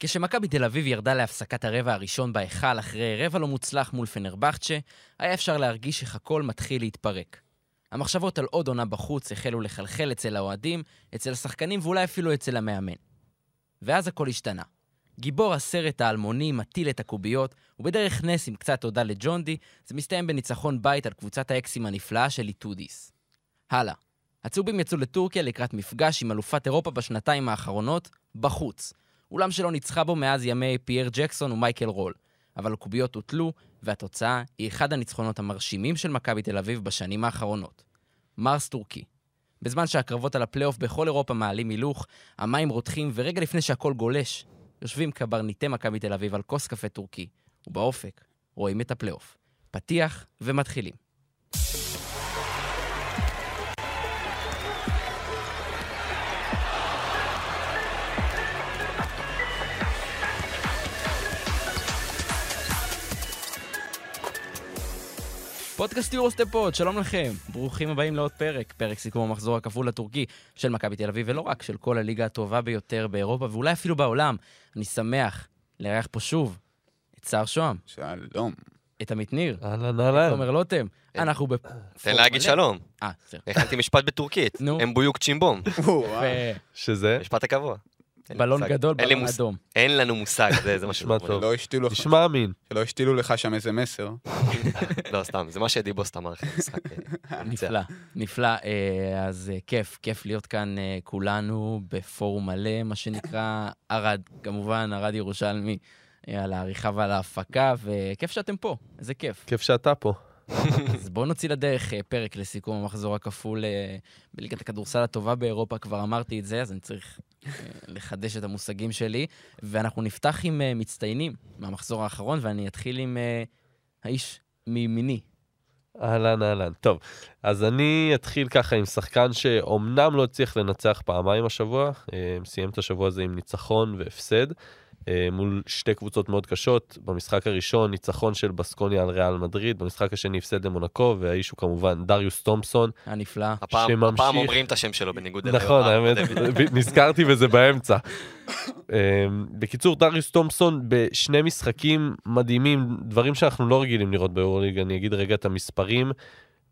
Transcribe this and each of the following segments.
כשמכבי תל אביב ירדה להפסקת הרבע הראשון בהיכל אחרי רבע לא מוצלח מול פנרבכצ'ה, היה אפשר להרגיש איך הכל מתחיל להתפרק. המחשבות על עוד עונה בחוץ החלו לחלחל אצל האוהדים, אצל השחקנים ואולי אפילו אצל המאמן. ואז הכל השתנה. גיבור הסרט האלמוני מטיל את הקוביות, ובדרך נס עם קצת תודה לג'ונדי, זה מסתיים בניצחון בית על קבוצת האקסים הנפלאה של איטודיס. הלאה. הצהובים יצאו לטורקיה לקראת מפגש עם אלופת אירופה בשנתיים האחרונות, בחוץ. אולם שלא ניצחה בו מאז ימי פייר ג'קסון ומייקל רול. אבל הקוביות הוטלו, והתוצאה היא אחד הניצחונות המרשימים של מכבי תל אביב בשנים האחרונות. מרס טורקי. בזמן שהקרבות על הפלייאוף בכל אירופה מעלים הילוך, המים רותחים, ורגע לפני שהכל גולש, יושבים קברניטי מכבי תל אביב על כוס קפה טורקי, ובאופק רואים את הפלייאוף. פתיח ומתחילים. פודקאסט יורוסטפוד, שלום לכם. ברוכים הבאים לעוד פרק, פרק סיכום המחזור הכפול הטורקי של מכבי תל אביב, ולא רק, של כל הליגה הטובה ביותר באירופה, ואולי אפילו בעולם. אני שמח לארח פה שוב את סער שוהם, שלום. את עמית ניר, אהלן, אהלן. תומר לוטם. אנחנו ב... תן להגיד שלום. אה, בסדר. הכנתי משפט בטורקית. נו. הם בויוק צ'ימבום. שזה? משפט הקבוע. בלון. גדול, בלון אדום. אין לנו מושג, זה מה שאומרים. טוב. לא השתילו לך, נשמע אמין. שלא השתילו לך שם איזה מסר. לא, סתם, זה מה שדיבוסט אמר אחרי המשחק. אה, נפלא, נפלא. אה, אז אה, כיף, כיף להיות כאן כולנו בפורום מלא, מה שנקרא ערד, כמובן, ערד ירושלמי, על העריכה ועל ההפקה, וכיף שאתם פה, איזה כיף. כיף שאתה פה. אז בואו נוציא לדרך פרק לסיכום המחזור הכפול בליגת הכדורסל הטובה באירופה, כבר אמרתי את זה, אז אני צריך לחדש את המושגים שלי. ואנחנו נפתח עם אה, מצטיינים מהמחזור האחרון, ואני אתחיל עם אה, האיש מימיני. אהלן, אהלן. טוב, אז אני אתחיל ככה עם שחקן שאומנם לא הצליח לנצח פעמיים השבוע, אה, סיים את השבוע הזה עם ניצחון והפסד, אה, מול שתי קבוצות מאוד קשות. במשחק הראשון, ניצחון של בסקוניה על ריאל מדריד, במשחק השני הפסד למונקו, והאיש הוא כמובן דריוס תומפסון. היה נפלא. הפעם שממשיך- הפעם אומרים את השם שלו בניגוד אליי. נכון, בפעם האמת, נזכרתי בזה באמצע. אמ, בקיצור, דריוס תומפסון בשני משחקים מדהימים, דברים שאנחנו לא רגילים לראות ביורוליג, אני אגיד רגע את המספרים.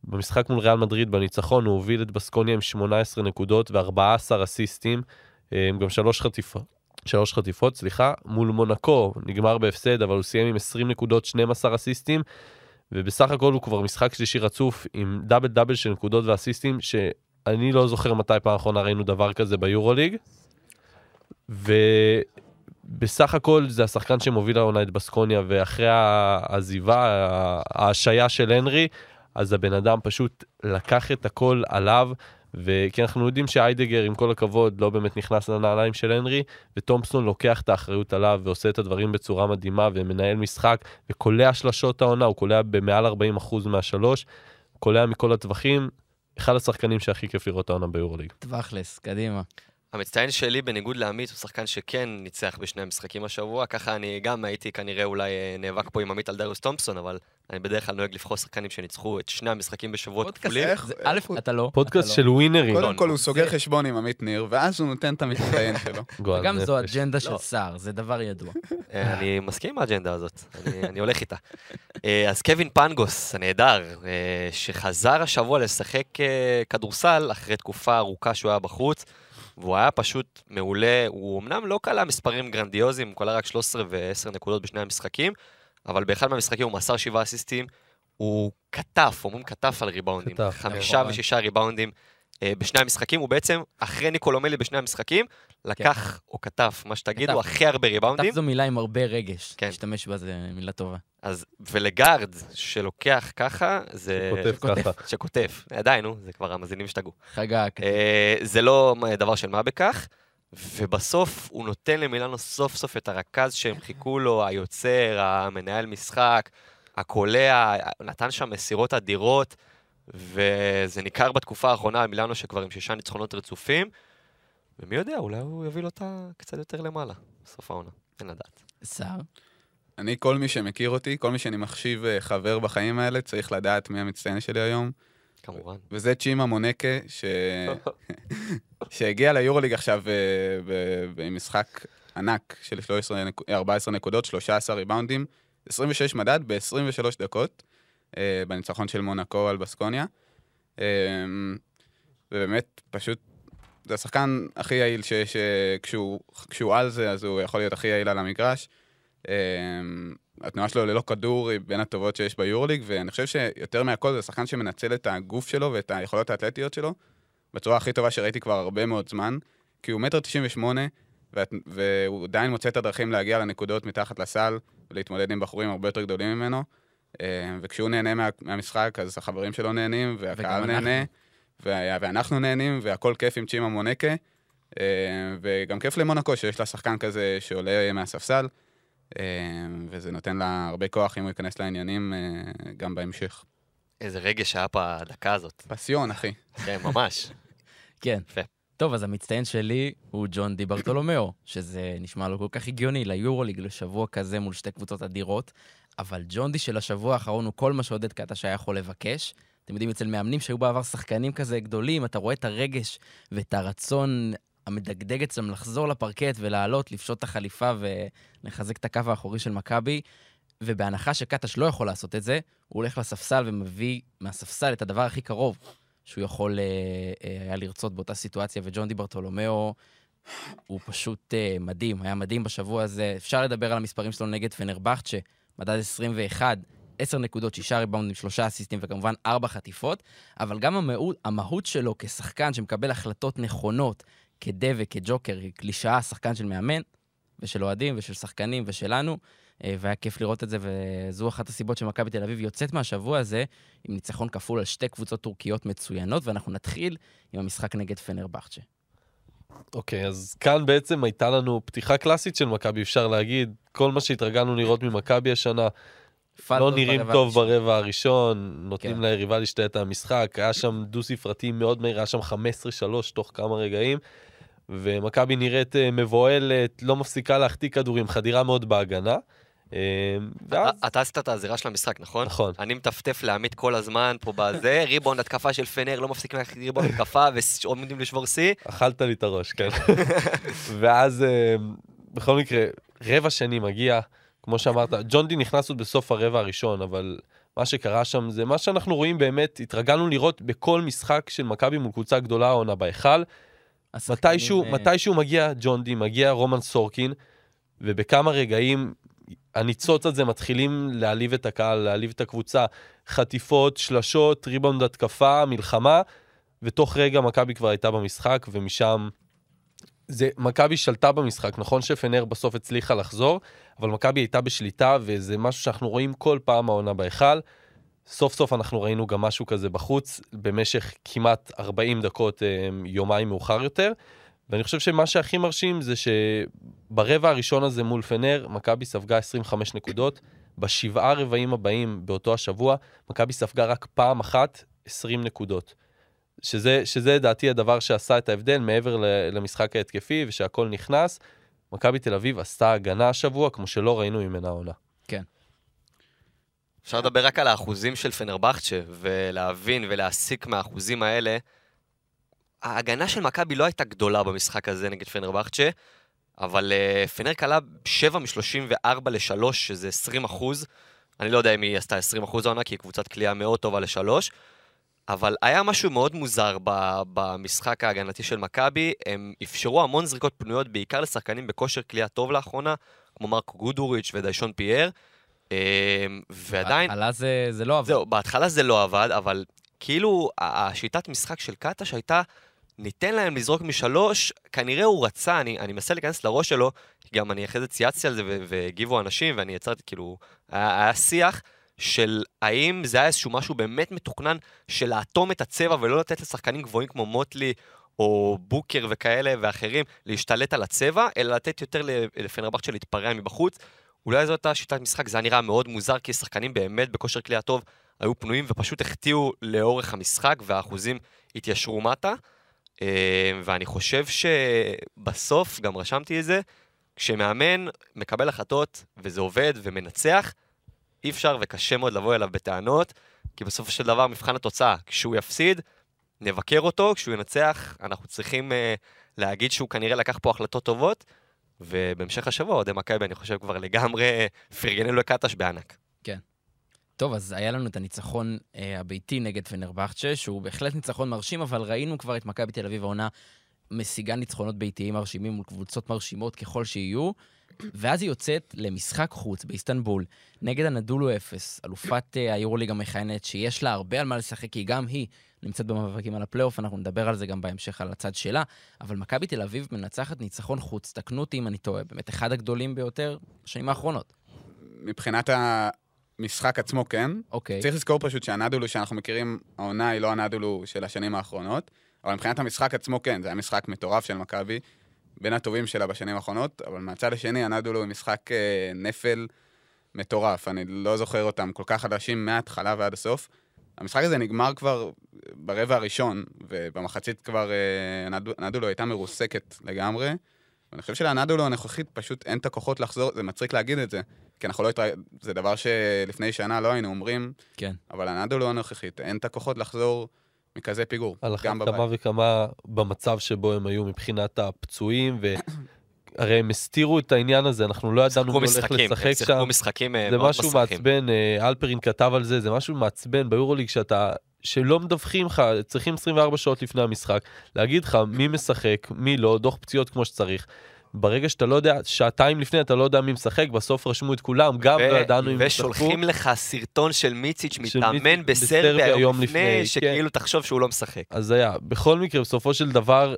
במשחק מול ריאל מדריד בניצחון הוא הוביל את בסקוניה עם 18 נקודות ו-14 אסיסטים, גם שלוש חטיפות. שלוש חטיפות, סליחה, מול מונקו, נגמר בהפסד, אבל הוא סיים עם 20 נקודות, 12 אסיסטים, ובסך הכל הוא כבר משחק שלישי רצוף עם דאבל דאבל של נקודות ואסיסטים, שאני לא זוכר מתי פעם אחרונה ראינו דבר כזה ביורוליג. ובסך הכל זה השחקן שמוביל העונה את בסקוניה, ואחרי העזיבה, ההשעיה של הנרי, אז הבן אדם פשוט לקח את הכל עליו. וכי אנחנו יודעים שאיידגר, עם כל הכבוד, לא באמת נכנס לנעליים של הנרי, ותומפסון לוקח את האחריות עליו ועושה את הדברים בצורה מדהימה ומנהל משחק וקולע שלשות העונה, הוא קולע במעל 40% מהשלוש, קולע מכל הטווחים, אחד השחקנים שהכי כיף לראות העונה ביורוליג. תכלס, קדימה. המצטיין שלי, בניגוד לעמית, הוא שחקן שכן ניצח בשני המשחקים השבוע, ככה אני גם הייתי כנראה אולי אה, נאבק פה עם עמית על דריוס תומפסון, אבל אני בדרך כלל נוהג לבחור שחקנים שניצחו את שני המשחקים בשבועות פודקאסט, כפולים. א', אתה לא. פודקאסט של ווינרים. קודם כל הוא סוגר חשבון עם עמית ניר, ואז הוא נותן את המצטיין שלו. לא. גם זו. אג'נדה של לא. סער, זה דבר ידוע. אה, אני מסכים עם האג'נדה הזאת, אני, הולך איתה. אה, אז קווין פנגוס, הנהדר, אה, שחזר השבוע לשחק כדורסל אחרי תקופה ארוכה שהוא היה בחוץ, והוא היה פשוט מעולה, הוא אמנם לא כלה מספרים גרנדיוזיים, הוא כלה רק 13 ו-10 נקודות בשני המשחקים, אבל באחד מהמשחקים הוא מסר שבעה אסיסטים, הוא כתף, אומרים כתף על ריבאונדים, כתף, חמישה נכון. ושישה ריבאונדים אה, בשני המשחקים, הוא בעצם, אחרי ניקולומלי בשני המשחקים, לקח או כתף, מה שתגידו, כתף. הכי הרבה ריבאונדים. כתב זו מילה עם הרבה רגש. כן. להשתמש בה זה מילה טובה. אז, ולגארד שלוקח ככה, זה... כותב שכותב. ככה. שכותב. עדיין, נו, זה כבר המאזינים שתגעו. חגג. אה, זה לא דבר של מה בכך, ובסוף הוא נותן למילאנו סוף סוף את הרכז שהם חיכו לו, היוצר, המנהל משחק, הקולע, נתן שם מסירות אדירות, וזה ניכר בתקופה האחרונה מילאנו שכבר עם שישה ניצחונות רצופים, ומי יודע, אולי הוא יוביל אותה קצת יותר למעלה, בסוף העונה, אין לדעת. סער. אני, כל מי שמכיר אותי, כל מי שאני מחשיב אה, חבר בחיים האלה, צריך לדעת מי המצטיין שלי היום. כמובן. וזה צ'ימה מונקה, ש... שהגיע ליורוליג עכשיו אה, ב- במשחק ענק של 13, נק- 14 נקודות, 13 ריבאונדים, 26 מדד ב-23 דקות, אה, בניצחון של מונקו על בסקוניה. אה, ובאמת, פשוט, זה השחקן הכי יעיל שיש, כשהוא, כשהוא על זה, אז הוא יכול להיות הכי יעיל על המגרש. אה, התנועה שלו ללא כדור היא בין הטובות שיש ביורוליג, ואני חושב שיותר מהכל זה שחקן שמנצל את הגוף שלו ואת היכולות האתלטיות שלו בצורה הכי טובה שראיתי כבר הרבה מאוד זמן, כי הוא מטר תשעים ושמונה, ואת- והוא עדיין מוצא את הדרכים להגיע לנקודות מתחת לסל, ולהתמודד עם בחורים הרבה יותר גדולים ממנו. אה, וכשהוא נהנה מה, מהמשחק, אז החברים שלו נהנים, והקהל נהנה. וה, ואנחנו נהנים, והכל כיף עם צ'ימה מונקה. אה, וגם כיף למונקו שיש לה שחקן כזה שעולה מהספסל, וזה נותן לה הרבה כוח אם הוא ייכנס לעניינים אה, גם בהמשך. איזה רגש היה פה הדקה הזאת. פסיון, אחי. כן, ממש. כן. יפה. טוב, אז המצטיין שלי הוא ג'ון די ברטולומיאו, שזה נשמע לו כל כך הגיוני ליורוליג לשבוע כזה מול שתי קבוצות אדירות, אבל ג'ון די של השבוע האחרון הוא כל מה שעודד קטש היה יכול לבקש. אתם יודעים, אצל מאמנים שהיו בעבר שחקנים כזה גדולים, אתה רואה את הרגש ואת הרצון המדגדג אצלם לחזור לפרקט ולעלות, לפשוט את החליפה ולחזק את הקו האחורי של מכבי. ובהנחה שקטש לא יכול לעשות את זה, הוא הולך לספסל ומביא מהספסל את הדבר הכי קרוב שהוא יכול אה, אה, היה לרצות באותה סיטואציה, וג'ון די ברטולומיאו הוא פשוט אה, מדהים, היה מדהים בשבוע הזה. אפשר לדבר על המספרים שלו נגד פנרבכצ'ה, מדד 21, 10 נקודות, 6 ריבאונדים, 3 אסיסטים וכמובן 4 חטיפות, אבל גם המהות, המהות שלו כשחקן שמקבל החלטות נכונות, כדה וכג'וקר, היא קלישאה, שחקן של מאמן, ושל אוהדים ושל שחקנים ושלנו, אה, והיה כיף לראות את זה, וזו אחת הסיבות שמכבי תל אביב יוצאת מהשבוע הזה עם ניצחון כפול על שתי קבוצות טורקיות מצוינות, ואנחנו נתחיל עם המשחק נגד פנרבכצ'ה. אוקיי, אז כאן בעצם הייתה לנו פתיחה קלאסית של מכבי, אפשר להגיד. כל מה שהתרגלנו לראות ממכבי השנה, לא נראים טוב ברבע הראשון, נותנים כן. ליריבה להשתלט על המשחק, היה שם דו-ספרתי מאוד מהיר, היה שם 15-3 תוך כמה רגעים, ומכבי נראית אה, מבוהלת, לא מפסיקה להחטיא כדורים, חדירה מאוד בהגנה. אה, ואז, אתה- עשית את הזירה של המשחק, נכון? נכון. אני מטפטף לעמית כל הזמן פה בזה, ריבאונד התקפה של פנר, לא מפסיק ריבאונד התקפה, ועומדים לשבור שיא. אכלת לי את הראש, כן. ואז אה, בכל מקרה, רבע שני מגיע, כמו שאמרת, ג'ון די נכנס עוד בסוף הרבע הראשון, אבל מה שקרה שם זה מה שאנחנו רואים באמת, התרגלנו לראות בכל משחק של מכבי מול קבוצה גדולה העונה בהיכל. מתישהו, אה, מתישהו מגיע ג'ון די, מגיע רומן סורקין, ובכמה רגעים הניצוץ הזה מתחילים להעליב את הקהל, להעליב את הקבוצה. חטיפות, שלשות, ריבאונד התקפה, מלחמה, ותוך רגע מכבי כבר הייתה במשחק, ומשם... זה, מכבי שלטה במשחק, נכון שפנר בסוף הצליחה לחזור, אבל מכבי הייתה בשליטה, וזה משהו שאנחנו רואים כל פעם העונה בהיכל. סוף סוף אנחנו ראינו גם משהו כזה בחוץ, במשך כמעט 40 דקות אה, יומיים מאוחר יותר. ואני חושב שמה שהכי מרשים זה שברבע הראשון הזה מול פנר, מכבי ספגה 25 נקודות. בשבעה רבעים הבאים באותו השבוע, מכבי ספגה רק פעם אחת 20 נקודות. שזה, שזה לדעתי הדבר שעשה את ההבדל מעבר ל- למשחק ההתקפי ושהכול נכנס. מכבי תל אביב עשתה הגנה השבוע כמו שלא ראינו ממנה העונה. אפשר לדבר רק על האחוזים של פנרבכצ'ה, ולהבין ולהסיק מהאחוזים האלה. ההגנה של מכבי לא הייתה גדולה במשחק הזה נגד פנרבכצ'ה, אבל uh, פנר כלה 7 מ-34 ל-3, שזה 20 אחוז. אני לא יודע אם היא עשתה 20 אחוז העונה, כי היא קבוצת כליאה מאוד טובה ל-3. אבל היה משהו מאוד מוזר ב- במשחק ההגנתי של מכבי, הם אפשרו המון זריקות פנויות, בעיקר לשחקנים בכושר כליאה טוב לאחרונה, כמו מרקו גודוריץ' ודיישון פייר, אה, ועדיין, בהתחלה זה, זה לא עבד. זהו, בהתחלה זה לא עבד, אבל כאילו השיטת משחק של קטש הייתה, ניתן להם לזרוק משלוש, כנראה הוא רצה, אני, אני מנסה להיכנס לראש שלו, גם אני אחרי זה צייצתי על זה והגיבו אנשים, ואני יצרתי, כאילו, היה, היה שיח של האם זה היה איזשהו משהו באמת מתוכנן של לאטום את הצבע ולא לתת לשחקנים גבוהים כמו מוטלי או בוקר וכאלה ואחרים להשתלט על הצבע, אלא לתת יותר לפנרבכצ'ה להתפרע מבחוץ. אולי זו הייתה שיטת משחק, זה היה נראה מאוד מוזר, כי שחקנים באמת בכושר כליאה טוב היו פנויים ופשוט החטיאו לאורך המשחק, והאחוזים התיישרו מטה. אה, ואני חושב שבסוף, גם רשמתי את זה, כשמאמן מקבל החלטות וזה עובד ומנצח, אי אפשר וקשה מאוד לבוא אליו בטענות, כי בסופו של דבר מבחן התוצאה, כשהוא יפסיד, נבקר אותו, כשהוא ינצח, אנחנו צריכים uh, להגיד שהוא כנראה לקח פה החלטות טובות, ובהמשך השבוע, אוהדי מכבי, אני חושב, כבר לגמרי פרגנו לקטש בענק. טוב, אז היה לנו את הניצחון אה, הביתי נגד פנרבכצ'ה, שהוא בהחלט ניצחון מרשים, אבל ראינו כבר את מכבי תל אביב העונה משיגה ניצחונות ביתיים מרשימים מול קבוצות מרשימות ככל שיהיו, ואז היא יוצאת למשחק חוץ באיסטנבול נגד הנדולו אפס, אלופת אה, היורוליג המכהנת, שיש לה הרבה על מה לשחק, כי גם היא נמצאת במאבקים על הפלייאוף, אנחנו נדבר על זה גם בהמשך, על הצד שלה, אבל מכבי תל אביב מנצחת ניצחון חוץ, תקנו אותי אם אני טועה, באמת אחד הגדולים ביותר בשנים האחרונות. מבחינת המשחק עצמו, כן. אוקיי. צריך לזכור פשוט שהנדולו שאנחנו מכירים, העונה היא לא הנדולו של השנים האחרונות, אבל מבחינת המשחק עצמו, כן, זה היה משחק מטורף של מכבי, בין הטובים שלה בשנים האחרונות, אבל מהצד השני, הנדולו הוא משחק אה, נפל מטורף. אני לא זוכר אותם כל כך חדשים מההתחלה ועד הסוף. המשחק הזה נגמר כבר ברבע הראשון, ובמחצית כבר אה, הנד- הנדולו הייתה מרוסקת לגמרי. ואני חושב שלנדולו הנוכחית פשוט אין את הכוחות לחזור, זה מצחיק להגיד את זה, כי אנחנו לא התרא... זה דבר שלפני שנה לא היינו אומרים, כן. אבל הנדולו הנוכחית, אין את הכוחות לחזור מכזה פיגור, על אחת גם בבית. כמה וכמה במצב שבו הם היו מבחינת הפצועים, והרי הם הסתירו את העניין הזה, אנחנו לא ידענו מי הולך משחקים, הם לשחק שם. שיחקו משחקים אה, זה מאוד משהו מסריחים. מעצבן, אה, אלפרין כתב על זה, זה משהו מעצבן ביורוליג שאתה, שלא מדווחים לך, צריכים 24 שעות לפני המשחק, להגיד לך מי משחק, מי לא, דוח פציעות כמו שצריך. ברגע שאתה לא יודע, שעתיים לפני אתה לא יודע מי משחק, בסוף רשמו את כולם, גם ו- לא ידענו אם ישחקו. ושולחים לך סרטון של מיציץ' מתאמן מיציץ' בסרביה בסרביה יום יום לפני, לפני, שכאילו תחשוב שהוא לא משחק. אז היה, בכל מקרה, בסופו של דבר,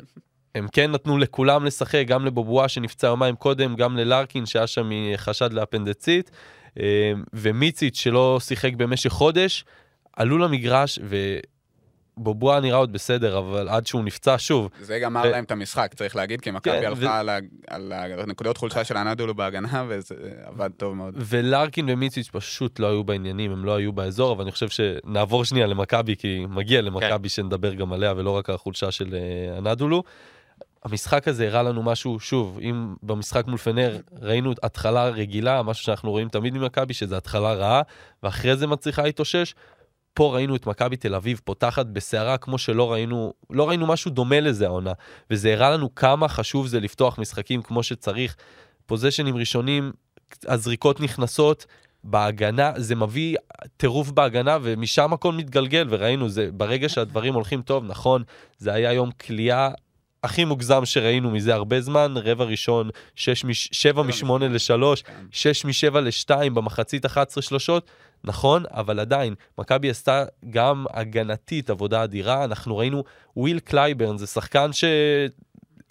הם כן נתנו לכולם לשחק, גם לבובואה שנפצע יומיים קודם, גם ללארקין שהיה שם חשד לאפנדצית, אה, ומיציץ' שלא שיחק במשך חודש, עלו למגרש, ובובואה נראה עוד בסדר, אבל עד שהוא נפצע שוב. זה גמר ו- להם את המשחק, צריך להגיד, כי מכבי כן, הלכה ו- על ה- על הנקודות חולשה של הנדולו בהגנה, וזה עבד טוב מאוד. ולארקין ומיציץ' פשוט לא היו בעניינים, הם לא היו באזור, אבל אני חושב שנעבור שנייה למכבי, כי מגיע למכבי שנדבר גם עליה, ולא רק על החולשה של אה, הנדולו. המשחק הזה הראה לנו משהו, שוב, אם במשחק מול פנר ראינו התחלה רגילה, משהו שאנחנו רואים תמיד ממכבי, שזה התחלה רעה, ואחרי זה מצליחה להתאושש, פה ראינו את מכבי תל אביב פותחת בסערה כמו שלא ראינו, לא ראינו משהו דומה לזה העונה, וזה הראה לנו כמה חשוב זה לפתוח משחקים כמו שצריך. possession ים ראשונים, הזריקות נכנסות, בהגנה, זה מביא טירוף בהגנה, ומשם הכל מתגלגל, וראינו, זה ברגע שהדברים הולכים טוב, נכון, זה היה יום קליעה הכי מוגזם שראינו מזה הרבה זמן, רבע ראשון, 7 מ-8 ל-3, כן. 6 מ-7 ל-2 במחצית 11 שלושות, נכון, אבל עדיין, מכבי עשתה גם הגנתית עבודה אדירה, אנחנו ראינו וויל קלייברן, זה שחקן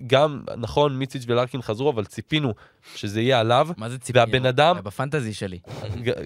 שגם, נכון, מיציץ' ולארקין חזרו, אבל ציפינו שזה יהיה עליו, מה זה ציפייה? והבן אדם- זה ב fantasy שלי.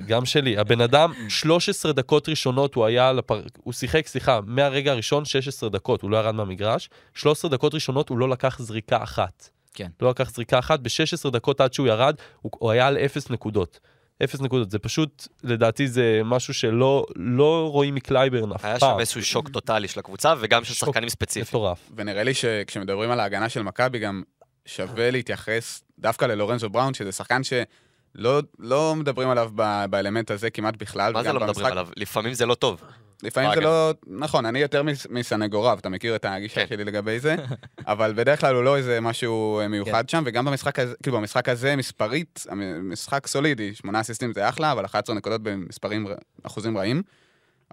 גם שלי. הבן אדם, 13 דקות ראשונות הוא היה על הפר... הוא שיחק, סליחה, מהרגע הראשון 16 דקות, הוא לא ירד מהמגרש. 13 דקות ראשונות הוא לא לקח זריקה אחת. כן. לא לקח זריקה אחת, ב-16 דקות עד שהוא ירד, הוא, הוא היה על 0 נקודות. 0 נקודות, זה פשוט, לדעתי זה משהו שלא לא רואים מקלייברן אף היה שם פעם. איזשהו שוק טוטאלי של הקבוצה, וגם של שחקנים ספציפיים. מטורף. ונראה לי שכשמדברים על ההגנה של מכבי, גם שווה להתייחס דווקא ללורנזו בראון, שזה שחקן שלא לא מדברים עליו ב- באלמנט הזה כמעט בכלל. מה זה לא מדברים במשחק- עליו? לפעמים זה לא טוב. לפעמים זה. לא... נכון, אני יותר מס- מסנגוריו, אתה מכיר את הגישה כן. שלי לגבי זה, אבל בדרך כלל הוא לא איזה משהו מיוחד שם, וגם במשחק הזה, כאילו במשחק הזה, מספרית, משחק סולידי, שמונה אסיסטים זה אחלה, אבל 11 נקודות במספרים, אחוזים רעים.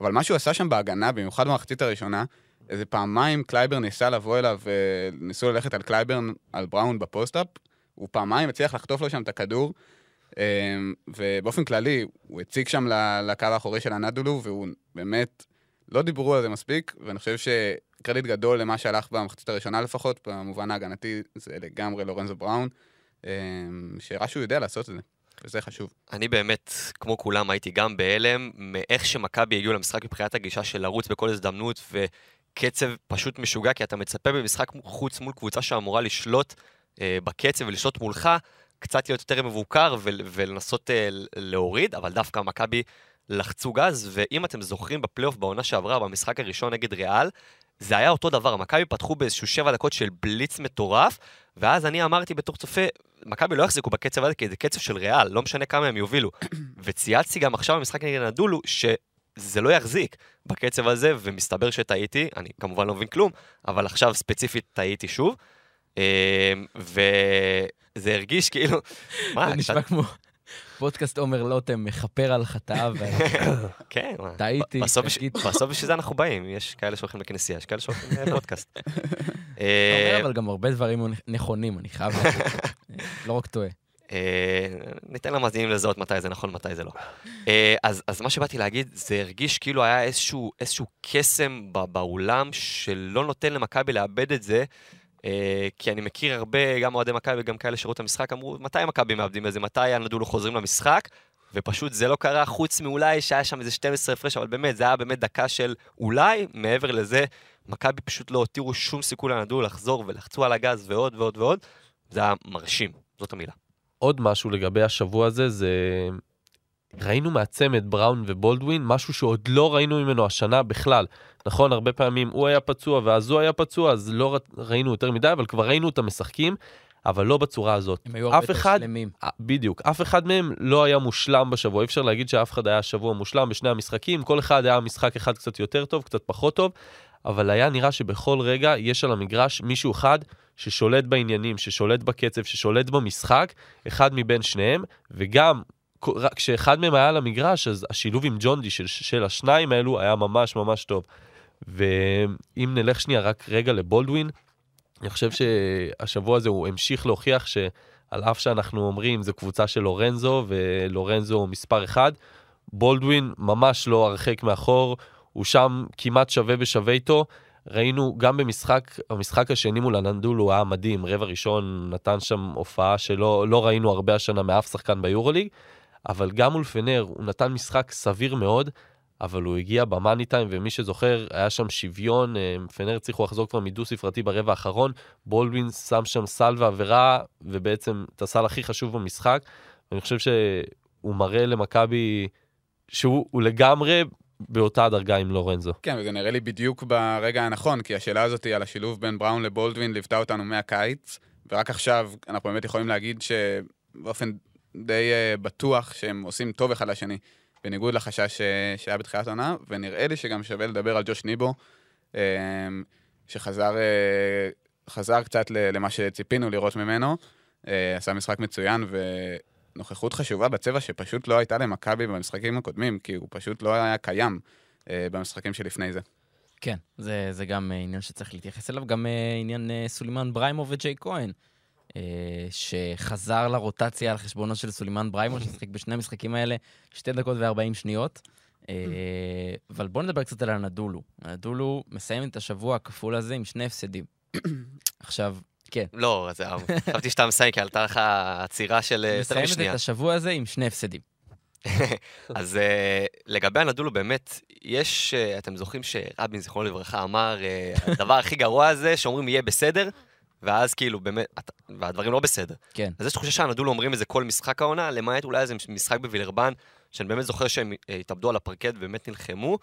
אבל מה שהוא עשה שם בהגנה, במיוחד במחצית הראשונה, איזה פעמיים קלייבר ניסה לבוא אליו, וניסו ללכת על קלייבר, על בראון ב post-up, הוא פעמיים הצליח לחטוף לו שם את הכדור, ובאופן כללי, הוא הציג שם לקו האחורי של אנאדולו, והוא באמת, לא דיברו על זה מספיק, ואני חושב שקרדיט גדול למה שהלך במחצית הראשונה לפחות, במובן ההגנתי, זה לגמרי לורנזו בראון, אמ, שהראה שהוא יודע לעשות את זה, וזה חשוב. אני באמת, כמו כולם, הייתי גם בהלם מאיך שמכבי הגיעו למשחק מבחינת הגישה של לרוץ בכל הזדמנות, וקצב פשוט משוגע, כי אתה מצפה במשחק חוץ מול קבוצה שאמורה לשלוט אה, בקצב ולשלוט מולך, קצת להיות יותר מבוקר ול, ולנסות אה, להוריד, אבל דווקא מכבי לחצו גז, ואם אתם זוכרים בפלייאוף בעונה שעברה, במשחק הראשון נגד ריאל, זה היה אותו דבר, מכבי פתחו באיזשהו שבע דקות של בליץ מטורף, ואז אני אמרתי בתור צופה, מכבי לא יחזיקו בקצב הזה, כי זה קצב של ריאל, לא משנה כמה הם יובילו. וצייצתי גם עכשיו במשחק נגד נדולו, שזה לא יחזיק בקצב הזה, ומסתבר שטעיתי, אני כמובן לא מבין כלום, אבל עכשיו ספציפית טעיתי שוב. אה, וזה הרגיש כאילו... מה, זה נשמע כמו פודקאסט עומר לוטם מכפר על חטאיו, כן. טעיתי, שגיתי. בסוף בשביל זה אנחנו באים, יש כאלה שהולכים לכנסייה, יש כאלה שהולכים לפודקאסט. אה, אבל גם הרבה דברים נכונים, אני חייב להגיד. לא רק טועה. אה, ניתן למאזינים לזהות מתי זה נכון, מתי זה לא. אה, אז, מה שבאתי להגיד, זה הרגיש כאילו היה איזשהו, קסם באולם שלא נותן למכבי לאבד את זה, כי אני מכיר הרבה, גם אוהדי מכבי וגם כאלה שראו את המשחק, אמרו, מתי מכבי מאבדים את זה, מתי הנדולו חוזרים למשחק? ופשוט זה לא קרה, חוץ מאולי שהיה שם איזה 12 הפרש, אבל באמת, זה היה באמת דקה של אולי, מעבר לזה, מכבי פשוט לא הותירו שום סיכוי לנדולו לחזור ולחצו על הגז ועוד ועוד ועוד. זה היה מרשים, זאת המילה. עוד משהו לגבי השבוע הזה, זה... ראינו מהצמד בראון ובולדווין משהו שעוד לא ראינו ממנו השנה בכלל. נכון, הרבה פעמים הוא היה פצוע ואז הוא היה פצוע, אז לא ראינו יותר מדי, אבל כבר ראינו אותם משחקים, אבל לא בצורה הזאת. הם היו הרבה יותר אחד- שלמים. אה, בדיוק, אף אחד מהם לא היה מושלם בשבוע, אי אפשר להגיד שאף אחד היה שבוע מושלם בשני המשחקים, כל אחד היה משחק אחד קצת יותר טוב, קצת פחות טוב, אבל היה נראה שבכל רגע יש על המגרש מישהו אחד ששולט בעניינים, ששולט בקצב, ששולט במשחק, אחד מבין שניהם, וגם כשאחד מהם היה על המגרש, אז השילוב עם ג'ונדי של, של השניים האלו היה ממש ממש טוב. ואם נלך שנייה רק רגע לבולדווין, אני חושב שהשבוע הזה הוא המשיך להוכיח ש... על אף שאנחנו אומרים זו קבוצה של לורנזו, ולורנזו הוא מספר אחד, בולדווין ממש לא הרחק מאחור, הוא שם כמעט שווה בשווה איתו. ראינו גם במשחק, המשחק השני מול הננדול הוא היה מדהים, רבע ראשון נתן שם הופעה שלא לא ראינו הרבה השנה מאף שחקן ביורוליג, אבל גם מול פנר הוא נתן משחק סביר מאוד, אבל הוא הגיע במאני טיים, ומי שזוכר, היה שם שוויון, אה, פנר הצליחו לחזור כבר מדו-ספרתי ברבע האחרון, בולדווין שם שם סל ועבירה, ובעצם את הסל הכי חשוב במשחק. ואני חושב שהוא מראה למכבי שהוא הוא לגמרי באותה דרגה עם לורנזו. כן, וזה נראה לי בדיוק ברגע הנכון, כי השאלה הזאת על השילוב בין בראון לבולדווין ליוותה אותנו מהקיץ, ורק עכשיו אנחנו באמת יכולים להגיד שבאופן די uh, בטוח שהם עושים טוב אחד לשני, בניגוד לחשש uh, שהיה בתחילת העונה, ונראה לי שגם שווה לדבר על ג'וש ניבו, uh, שחזר חזר קצת למה שציפינו לראות ממנו, עשה משחק מצוין, ו... נוכחות חשובה בצבע שפשוט לא הייתה למכבי במשחקים הקודמים, כי הוא פשוט לא היה קיים אה, במשחקים שלפני זה. כן, זה, זה גם אה, עניין שצריך להתייחס אליו, גם אה, עניין אה, סולימאן בריימו וג'ייק כהן, אה, שחזר לרוטציה על חשבונו של סולימאן בריימו, ששיחק בשני המשחקים האלה שתי דקות ו-40 שניות. אה, אבל בואו נדבר קצת על אנאדולו. אנאדולו מסיים את השבוע הכפול הזה עם שני הפסדים. עכשיו, כן, לא, אז חשבתי שאתה מסיים, כי עלתה לך עצירה של אה, יותר מסיימת משנייה. את השבוע הזה עם שני הפסדים. אז אה, לגבי הנדולו, באמת, יש, אה, אתם זוכרים שרבין, זיכרונו לברכה, אמר, אה, הדבר הכי גרוע זה שאומרים יהיה בסדר, ואז כאילו באמת, אתה- והדברים לא בסדר. כן. אז יש תחושה שהנדולו אומרים את זה כל משחק העונה, למעט אולי איזה משחק בווילרבן, שאני באמת זוכר שהם אה, התאבדו על הפרקט ובאמת נלחמו.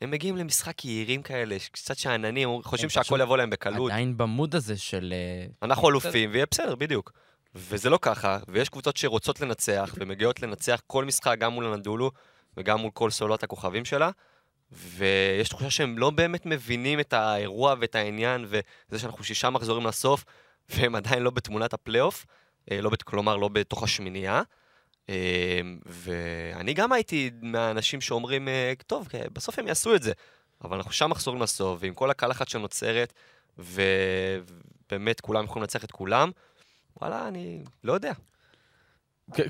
הם מגיעים למשחק יהירים כאלה, קצת שאננים, חושבים שהכל יבוא להם בקלות. עדיין במוד הזה של... אה, אנחנו אלופים, ויהיה בסדר, בדיוק. וזה לא ככה, ויש קבוצות שרוצות לנצח, ומגיעות לנצח כל משחק, גם מול הנדולו, וגם מול כל סוללות הכוכבים שלה, ויש תחושה שהם לא באמת מבינים את האירוע ואת העניין, וזה שאנחנו שישה מחזורים לסוף, והם עדיין לא בתמונת הפלייאוף, אה, לא. כלומר, לא בתוך השמינייה. אה, ואני גם הייתי מהאנשים שאומרים, אה, טוב, כן, בסוף הם יעשו את זה. אבל אנחנו שם מחזורים לסוף, ועם כל הקלחת שנוצרת, ובאמת כולם יכולים לנצח את כולם, וואלה, אני לא יודע.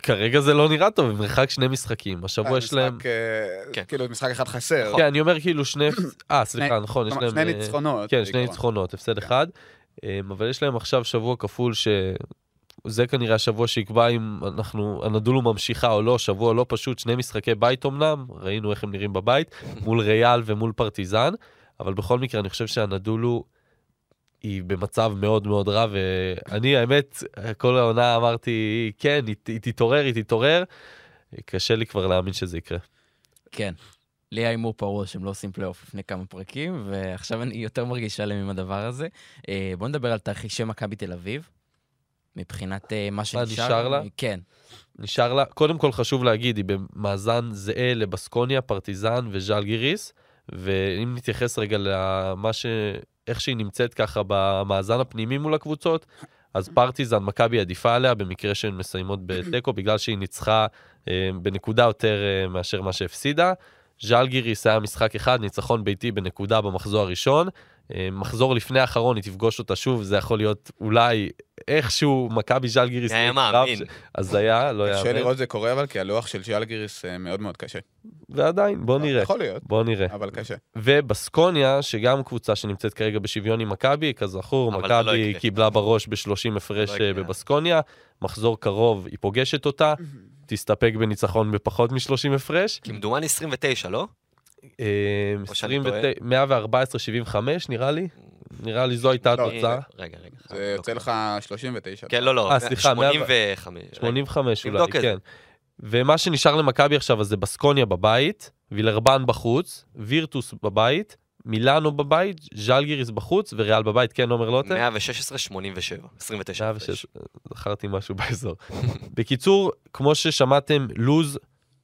כרגע זה לא נראה טוב, הם מרחק שני משחקים, השבוע יש להם... אה, כן. כאילו משחק אחד חסר. כן, אני אומר כאילו שני... אה, סליחה, נכון, יש להם... שני אה, ניצחונות. כן, שני. ניצחונות, הפסד כן. אחד. אמ, אבל יש להם עכשיו שבוע כפול ש... זה כנראה השבוע שיקבע אם אנחנו, אנאדולו ממשיכה או לא, שבוע לא פשוט, שני משחקי בית אמנם, ראינו איך הם נראים בבית, מול ריאל ומול פרטיזן, אבל בכל מקרה אני חושב שאנאדולו היא במצב מאוד מאוד רע, ואני האמת, כל העונה אמרתי, כן, היא, היא תתעורר, היא תתעורר, קשה לי כבר להאמין שזה יקרה. כן. לי היה הימור פרוע שהם לא עושים פלייאוף לפני כמה פרקים, ועכשיו אני יותר מרגיש שלם עם הדבר הזה. אה, בואו נדבר על תרחישי מכבי תל אביב, מבחינת אה, מה שנשאר. נשאר לה? כן. נשאר לה, קודם כל חשוב להגיד, היא במאזן זהה לבסקוניה, פרטיזן וז'אל גיריס, ואם נתייחס רגע למה ש... איך שהיא נמצאת ככה במאזן הפנימי מול הקבוצות, אז פרטיזן, מכבי עדיפה עליה במקרה שהן מסיימות בתיקו, בגלל שהיא ניצחה אה, בנקודה יותר אה, מאשר מה שהפסידה. ז'אלגיריס היה משחק אחד, ניצחון ביתי בנקודה במחזור הראשון. אה, מחזור לפני האחרון היא תפגוש אותה שוב, זה יכול להיות אולי איכשהו מכבי ז'אלגיריס. מי היה מאמין? ש- הזיה, לא קשה יאמן. לראות זה קורה, אבל כי הלוח של ג'אלגיריס אה, מאוד מאוד קשה. ועדיין, בוא נראה. יכול להיות, בוא נראה. אבל קשה. ובסקוניה, שגם קבוצה שנמצאת כרגע בשוויון עם מכבי, כזכור, לא מכבי. קיבלה בראש ב-30 הפרש לא אה. בבסקוניה, מחזור קרוב היא פוגשת אותה, תסתפק בניצחון בפחות מ-30 הפרש. כמדומני 29, לא? אה, או שאני טועה. 114-75 נראה לי, נראה לי זו הייתה לא, התוצאה. רגע, רגע. זה יוצא. לך 39. כן, לא, לא. אה, סליחה, 85. 85 אולי. כן. ומה שנשאר למכבי עכשיו אז זה בסקוניה בבית, וילרבן בחוץ, וירטוס בבית, מילאנו בבית, ז'לגיריס בחוץ וריאל בבית, כן עומר לוטם? 116, 87. 29. 106, זכרתי משהו באזור. בקיצור, כמו ששמעתם, לוז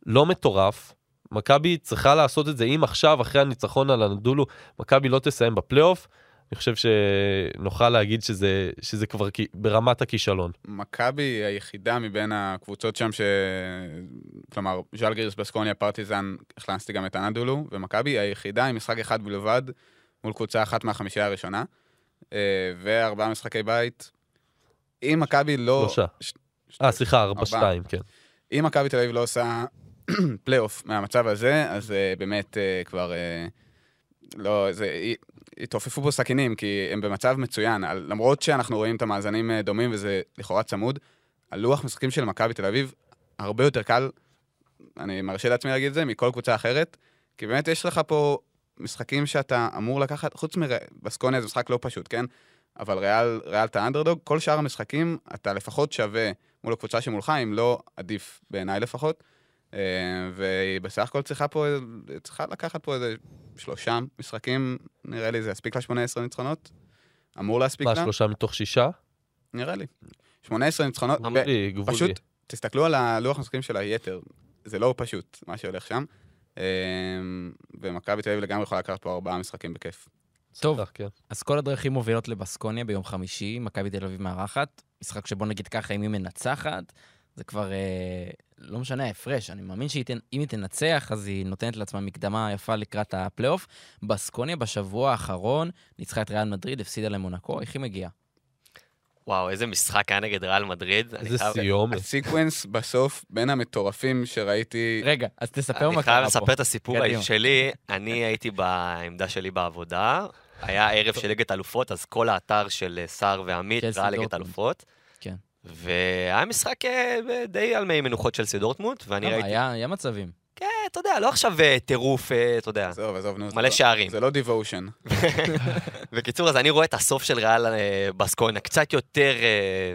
לא מטורף. מכבי צריכה לעשות את זה, אם עכשיו, אחרי הניצחון על הנדולו, מכבי לא תסיים בפלייאוף, אני חושב שנוכל להגיד שזה, שזה כבר ברמת הכישלון. מכבי היחידה מבין הקבוצות שם ש... כלומר, ז'אלגיריס, בסקוניה, פרטיזן, הכנסתי גם את אנדולו, ומכבי היחידה עם משחק אחד בלבד מול קבוצה אחת מהחמישייה הראשונה, אה, וארבעה משחקי בית. אם מכבי לא... שלושה. ש- אה, סליחה, ארבעה. 4-2, כן. אם מכבי תל אביב לא עושה פלייאוף מהמצב הזה, אז uh, באמת uh, כבר... Uh, לא, זה... התעופפו פה סכינים, כי הם במצב מצוין. למרות שאנחנו רואים את המאזנים דומים וזה לכאורה צמוד, הלוח משחקים של מכבי תל אביב הרבה יותר קל, אני מרשה לעצמי להגיד את זה, מכל קבוצה אחרת, כי באמת יש לך פה משחקים שאתה אמור לקחת, חוץ מבסקוניה זה משחק לא פשוט, כן? אבל ריאל, ריאל אתה אנדרדוג, כל שאר המשחקים אתה לפחות שווה מול הקבוצה שמולך, אם לא עדיף בעיניי לפחות. אה, והיא בסך הכל צריכה פה, צריכה לקחת פה איזה שלושה משחקים, נראה לי זה יספיק לה 18 ניצחונות? אמור להספיק מה, לה? שלושה מתוך שישה? נראה לי. 18 ניצחונות, ו- גבולי. פשוט תסתכלו על הלוח המשחקים של היתר, זה לא פשוט מה שהולך שם. אה, ומכבי תל אביב לגמרי יכולה לקחת פה ארבעה משחקים בכיף. טוב, כן. אז כל הדרכים מובילות לבסקוניה ביום חמישי, מכבי תל אביב מארחת. משחק שבוא נגיד ככה, אם היא מנצחת, זה כבר אה, לא משנה ההפרש. אני מאמין שאם היא תנצח, אז היא נותנת לעצמה מקדמה יפה לקראת הפלייאוף. בסקוניה בשבוע האחרון ניצחה את ריאל מדריד, הפסידה למונקו, איך היא מגיעה? וואו, איזה משחק היה נגד ריאל מדריד. אני איזה חייב- סיומת. ה sequence בסוף בין המטורפים שראיתי, רגע, אז תספר מה אני קרה חייב פה. לספר את הסיפור שלי. אני הייתי בעמדה שלי בעבודה, היה ערב של ליגת אלופות, אז כל האתר של אה, סער ועמית ראה ליגת. אלופות. והיה משחק אה, די על מי מנוחות של סי דורטמונד, ואני ראיתי... היה היה מצבים. כן, אתה יודע, לא עכשיו אה, טירוף, אה, אתה יודע, עזוב, עזוב, נו. מלא לא- שערים. זה לא דיוושן. בקיצור, אז אני רואה את הסוף של ריאל בסקוניה קצת יותר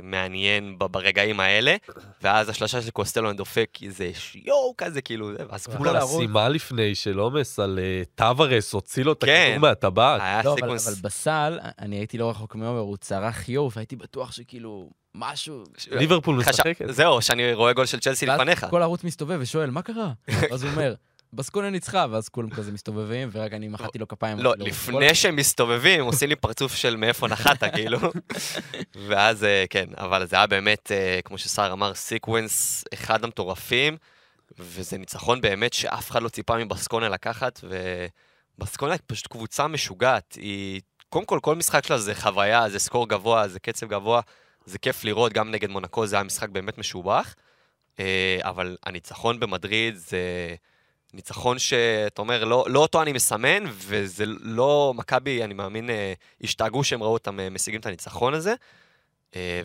מעניין ברגעים האלה, ואז השלושה של קוסטלו אני דופק איזה יואו כזה, כאילו, ואז כולם... לערוץ. הסימה לפני של עומס על טוורס, הוציא לו את כן. הכדור מהטבעת. היה לא, אבל. אבל בסל, אני הייתי לא רחוק מעומר, הוא צרח יואו, והייתי בטוח שכאילו, משהו... ליברפול משחקת. זהו, שאני רואה גול של צ'לסי ואז לפניך. כל ערוץ מסתובב ושואל, מה קרה? אז הוא אומר, בסקוניה ניצחה, ואז כולם כזה מסתובבים, ורק אני מחאתי לו כפיים. לא, לפני שהם מסתובבים, עושים לי פרצוף של מאיפה נחת, כאילו. ואז, אה, כן, אבל זה היה באמת, אה, כמו שסער אמר, סיקוונס אחד המטורפים, וזה ניצחון באמת שאף אחד לא ציפה מבסקוניה לקחת, ובסקוניה היא פשוט קבוצה משוגעת. היא, קודם כל, כל משחק שלה זה חוויה, זה סקור גבוה, זה קצב גבוה, זה כיף לראות, גם נגד מונקו זה היה משחק באמת משובח. אה, אבל הניצחון במדריד זה... ניצחון שאתה אומר, לא, לא אותו אני מסמן, וזה לא, מכבי, אני מאמין, אה, השתגעו שהם ראו אותם אה, משיגים את הניצחון הזה.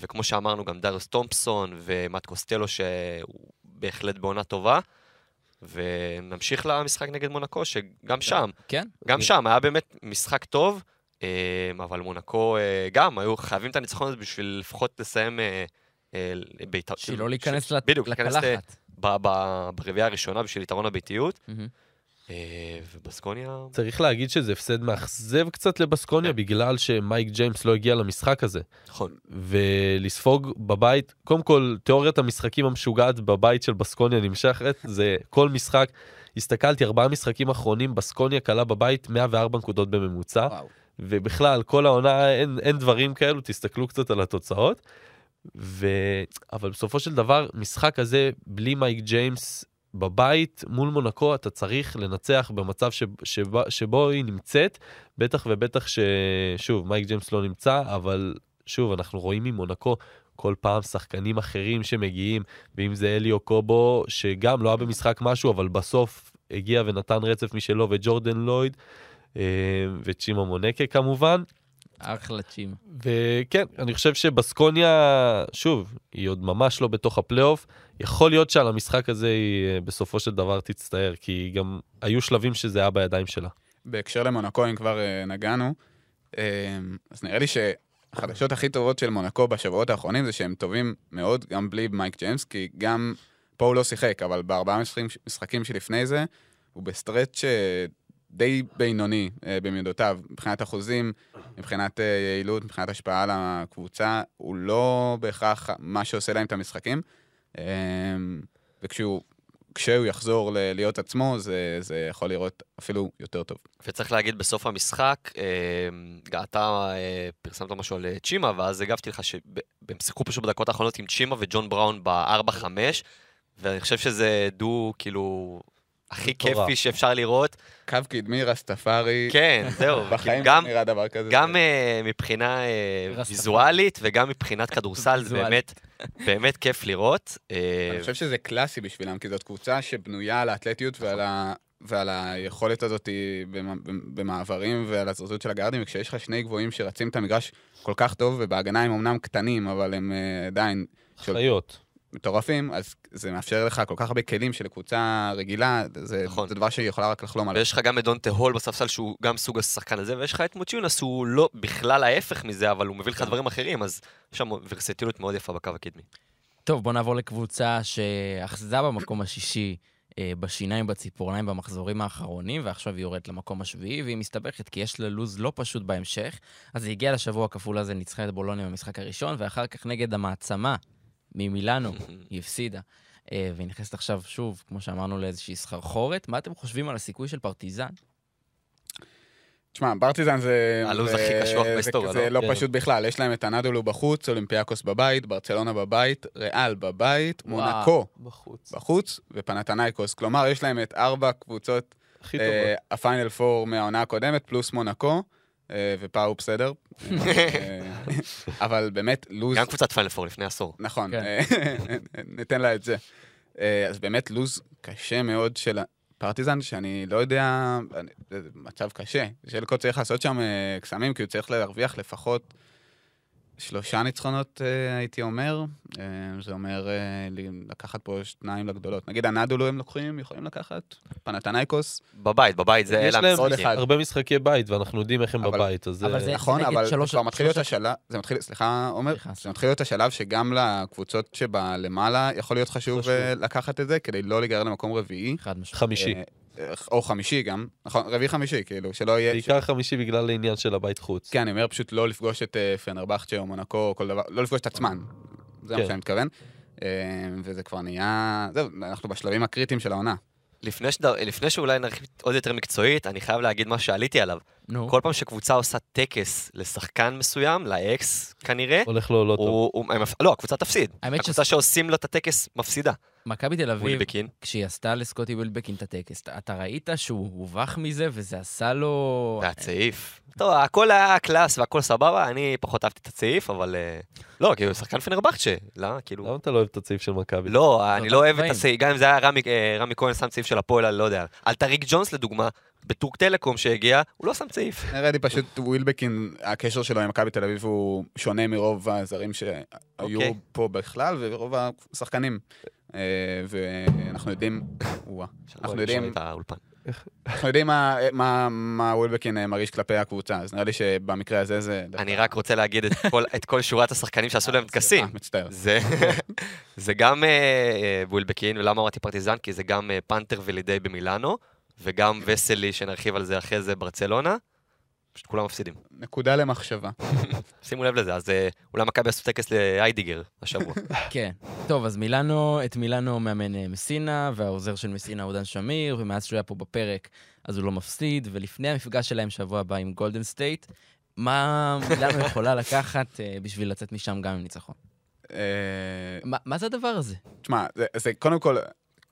וכמו שאמרנו, גם דריוס תומפסון ומט קוסטלו, שהוא בהחלט בעונה טובה. ונמשיך למשחק נגד מונקו, שגם שם, כן? גם שם היה באמת משחק טוב, אבל מונקו אה, גם היו חייבים את הניצחון הזה בשביל לפחות לסיים אה, אה, בית"ר. בשביל לא להיכנס לת- בדיוק, להיכנס לקלחת. ברביעייה הראשונה בשביל יתרון הביתיות. ובסקוניה... צריך להגיד שזה הפסד מאכזב קצת לבסקוניה, כן. בגלל שמייק ג'יימס לא הגיע למשחק הזה. נכון. ולספוג בבית, קודם כל, תיאוריית המשחקים המשוגעת בבית של בסקוניה נמשכת, זה כל משחק. הסתכלתי, ארבעה משחקים אחרונים, בסקוניה קלה בבית 104 נקודות בממוצע. וואו. ובכלל, כל העונה, אין, אין דברים כאלו, תסתכלו קצת על התוצאות. ו... אבל בסופו של דבר, משחק הזה, בלי מייק ג'יימס בבית, מול מונקו, אתה צריך לנצח במצב ש... שבו, שבו היא נמצאת, בטח ובטח ששוב, מייק ג'יימס לא נמצא, אבל שוב, אנחנו רואים ממונקו כל פעם שחקנים אחרים שמגיעים, ואם זה אלי אוקובו, שגם לא היה במשחק משהו, אבל בסוף הגיע ונתן רצף משלו, וג'ורדן לויד, אה, וצ'ימה מונקה כמובן. אחלה צ'ימה. וכן, אני חושב שבסקוניה, שוב, היא עוד ממש לא בתוך הפלייאוף. יכול להיות שעל המשחק הזה היא אה, בסופו של דבר תצטער, כי גם היו שלבים שזה היה בידיים שלה. בהקשר למונקו, אם כבר אה, נגענו, אז נראה לי שהחדשות הכי טובות של מונקו בשבועות האחרונים זה שהם טובים מאוד, גם בלי מייק ג'יימס, כי גם פה הוא לא שיחק, אבל בארבעה משחקים, משחקים שלפני זה, הוא ב stretch די בינוני אה, במידותיו, מבחינת אחוזים, מבחינת אה, יעילות, מבחינת השפעה על הקבוצה, הוא לא בהכרח מה שעושה להם את המשחקים. אה, וכשהוא כשהוא יחזור ל- להיות עצמו, זה, זה יכול לראות אפילו יותר טוב. וצריך להגיד בסוף המשחק, אה, אתה אה, פרסמת משהו על צ'ימה, ואז הגבתי לך שהם שיחקו פשוט בדקות האחרונות עם צ'ימה וג'ון בראון ב-4-5, ואני חושב שזה דו, כאילו, הכי. כיפי שאפשר לראות. קו קדמי, רסטפארי, כן, זהו. בחיים גם, לא נראה דבר כזה. גם אה, מבחינה אה. ויזואלית וגם מבחינת כדורסל, זה. באמת, באמת כיף לראות. אה, אני חושב שזה קלאסי בשבילם, כי זאת קבוצה שבנויה על האתלטיות ועל, ה... ועל היכולת הזאת במ- במעברים ועל הזרזות של הגארדים, וכשיש לך שני גבוהים שרצים את המגרש כל כך טוב, ובהגנה הם אמנם קטנים, אבל הם עדיין חיות. מטורפים, אז זה מאפשר לך כל כך הרבה כלים שלקבוצה רגילה, זה, נכון. זה דבר שהיא יכולה רק לחלום עליו. ויש לך גם את דונטה הול בספסל שהוא גם סוג השחקן הזה, ויש לך את מוצ'יונס הוא לא בכלל ההפך מזה, אבל הוא מביא לך דברים אחרים, אז יש שם ורסטיליות מאוד יפה בקו הקדמי. טוב, בוא נעבור לקבוצה שאחזה במקום השישי אה, בשיניים בציפורניים במחזורים האחרונים, ועכשיו היא יורדת למקום השביעי, והיא מסתבכת כי יש לה לוז לא פשוט בהמשך. אז היא הגיעה לשבוע הכפול הזה, ניצחה את בולוניה במשחק הראשון, ואחר כך נגד המעצמה ממילאנו, היא הפסידה. אה, והיא נכנסת עכשיו שוב, כמו שאמרנו, לאיזושהי סחרחורת. מה אתם חושבים על הסיכוי של פרטיזן? תשמע, פרטיזן זה... הלו"ז הכי קשוח בהיסטוריה, זה לא? לא כן. פשוט בכלל, יש להם את אנאדולו בחוץ, אולימפיאקוס בבית, ברצלונה בבית, ריאל בבית. מונקו בחוץ. ופנאתינייקוס. כלומר, יש להם את ארבע קבוצות, אה. הפיינל פור מהעונה הקודמת, פלוס מונקו, אה, ופאו בסדר. אבל באמת, לוז... גם קבוצת פיינל פור לפני עשור. נכון, כן. ניתן לה את זה. אה, אז באמת לוז קשה מאוד של פרטיזן, שאני לא יודע, אני- זה מצב קשה. שלקו צריך לעשות שם אה, קסמים, כי הוא צריך להרוויח לפחות שלושה ניצחונות, אה, הייתי אומר. אה, זה אומר אה, לקחת פה שניים לגדולות. נגיד הנדולו הם לוקחים, יכולים לקחת, פנתנייקוס, בבית, בבית זה יש אלה להם עוד המשחקים. אחד. הרבה משחקי בית, ואנחנו יודעים איך הם אבל- בבית, אז... אבל זה- נכון, אבל זה שלוש- כבר מתחיל להיות השלב, זה מתחיל, סליחה, עומר, זה מתחיל להיות השלב שגם לקבוצות שבלמעלה יכול להיות חשוב לקחת את זה, כדי לא להיגרר למקום רביעי. חד משמעית. חמישי. אה, או חמישי גם, נכון, רביעי חמישי, כאילו, שלא יהיה... בעיקר חמישי בגלל העניין של הבית חוץ. כן, אני אומר פשוט לא לפגוש את אה, פנרבכצ'ה או מונקו או כל דבר, לא לפגוש את עצמן. זה מה כן. שאני מתכוון. אה, וזה כבר נהיה... זהו, אנחנו בשלבים הקריטיים של העונה. לפני, שד... לפני שאולי נרחיב עוד יותר מקצועית, אני חייב להגיד מה שעליתי עליו. נו, כל פעם שקבוצה עושה טקס לשחקן מסוים, לאקס כנראה, הולך לו לא טוב. הוא, הוא, הם, לא, הקבוצה תפסיד. האמת הקבוצה ש- שעושים לו את הטקס מפסידה. מכבי תל אביב, ווילבקין. כשהיא עשתה לסקוטי ווילבקין את הטקס, אתה- אתה ראית שהוא הובך מזה וזה עשה לו... זה הצעיף. טוב, הכל היה class והכל סבבה, אני פחות אהבתי את הצעיף, אבל... אה, לא, כאילו, שחקן פנרבכצ'ה. למה? כאילו... למה אתה לא אוהב את הצעיף של מכבי? לא, אני לא אוהב את. הצעיף, גם אם זה היה רמי, אה, רמי כהן שם צעיף של הפועל, אני לא יודע. על טייריק ג'ונס לדוגמה, בטורק טלקום שהגיע, הוא לא שם צעיף. נראה לי פשוט ווילבקין, הקשר שלו עם מכבי תל אביב הוא שונה מרוב הזרים שהיו אוקיי. פה בכלל, ורוב השחקנים. אה, ואנחנו יודעים. אנחנו יודעים-. אנחנו יודעים מה- מה- מה ווילבקין אה, מרגיש כלפי הקבוצה, אז נראה לי שבמקרה הזה זה... אני רק רוצה להגיד את כל- את כל שורת השחקנים שעשו להם טקסים. אה, מצטער. זה, זה גם בולבקין, ולמה אמרתי פרטיזן? כי זה גם פנתר ולידי במילאנו, וגם וסלי, שנרחיב על זה אחרי זה, ברצלונה. פשוט כולם מפסידים. נקודה למחשבה. שימו לב לזה, אז אה, אולי מכבי עשו טקס להיידיגר השבוע. כן. טוב, אז מילאנו, את מילאנו מאמן אה, מסינה, והעוזר של מסינה הוא דן שמיר, ומאז שהוא היה פה בפרק, אז הוא לא מפסיד, ולפני המפגש שלהם שבוע הבא עם גולדן סטייט, מה מילאנו יכולה לקחת אה, בשביל לצאת משם גם עם ניצחון? מה, זה הדבר הזה? תשמע, זה קודם כל,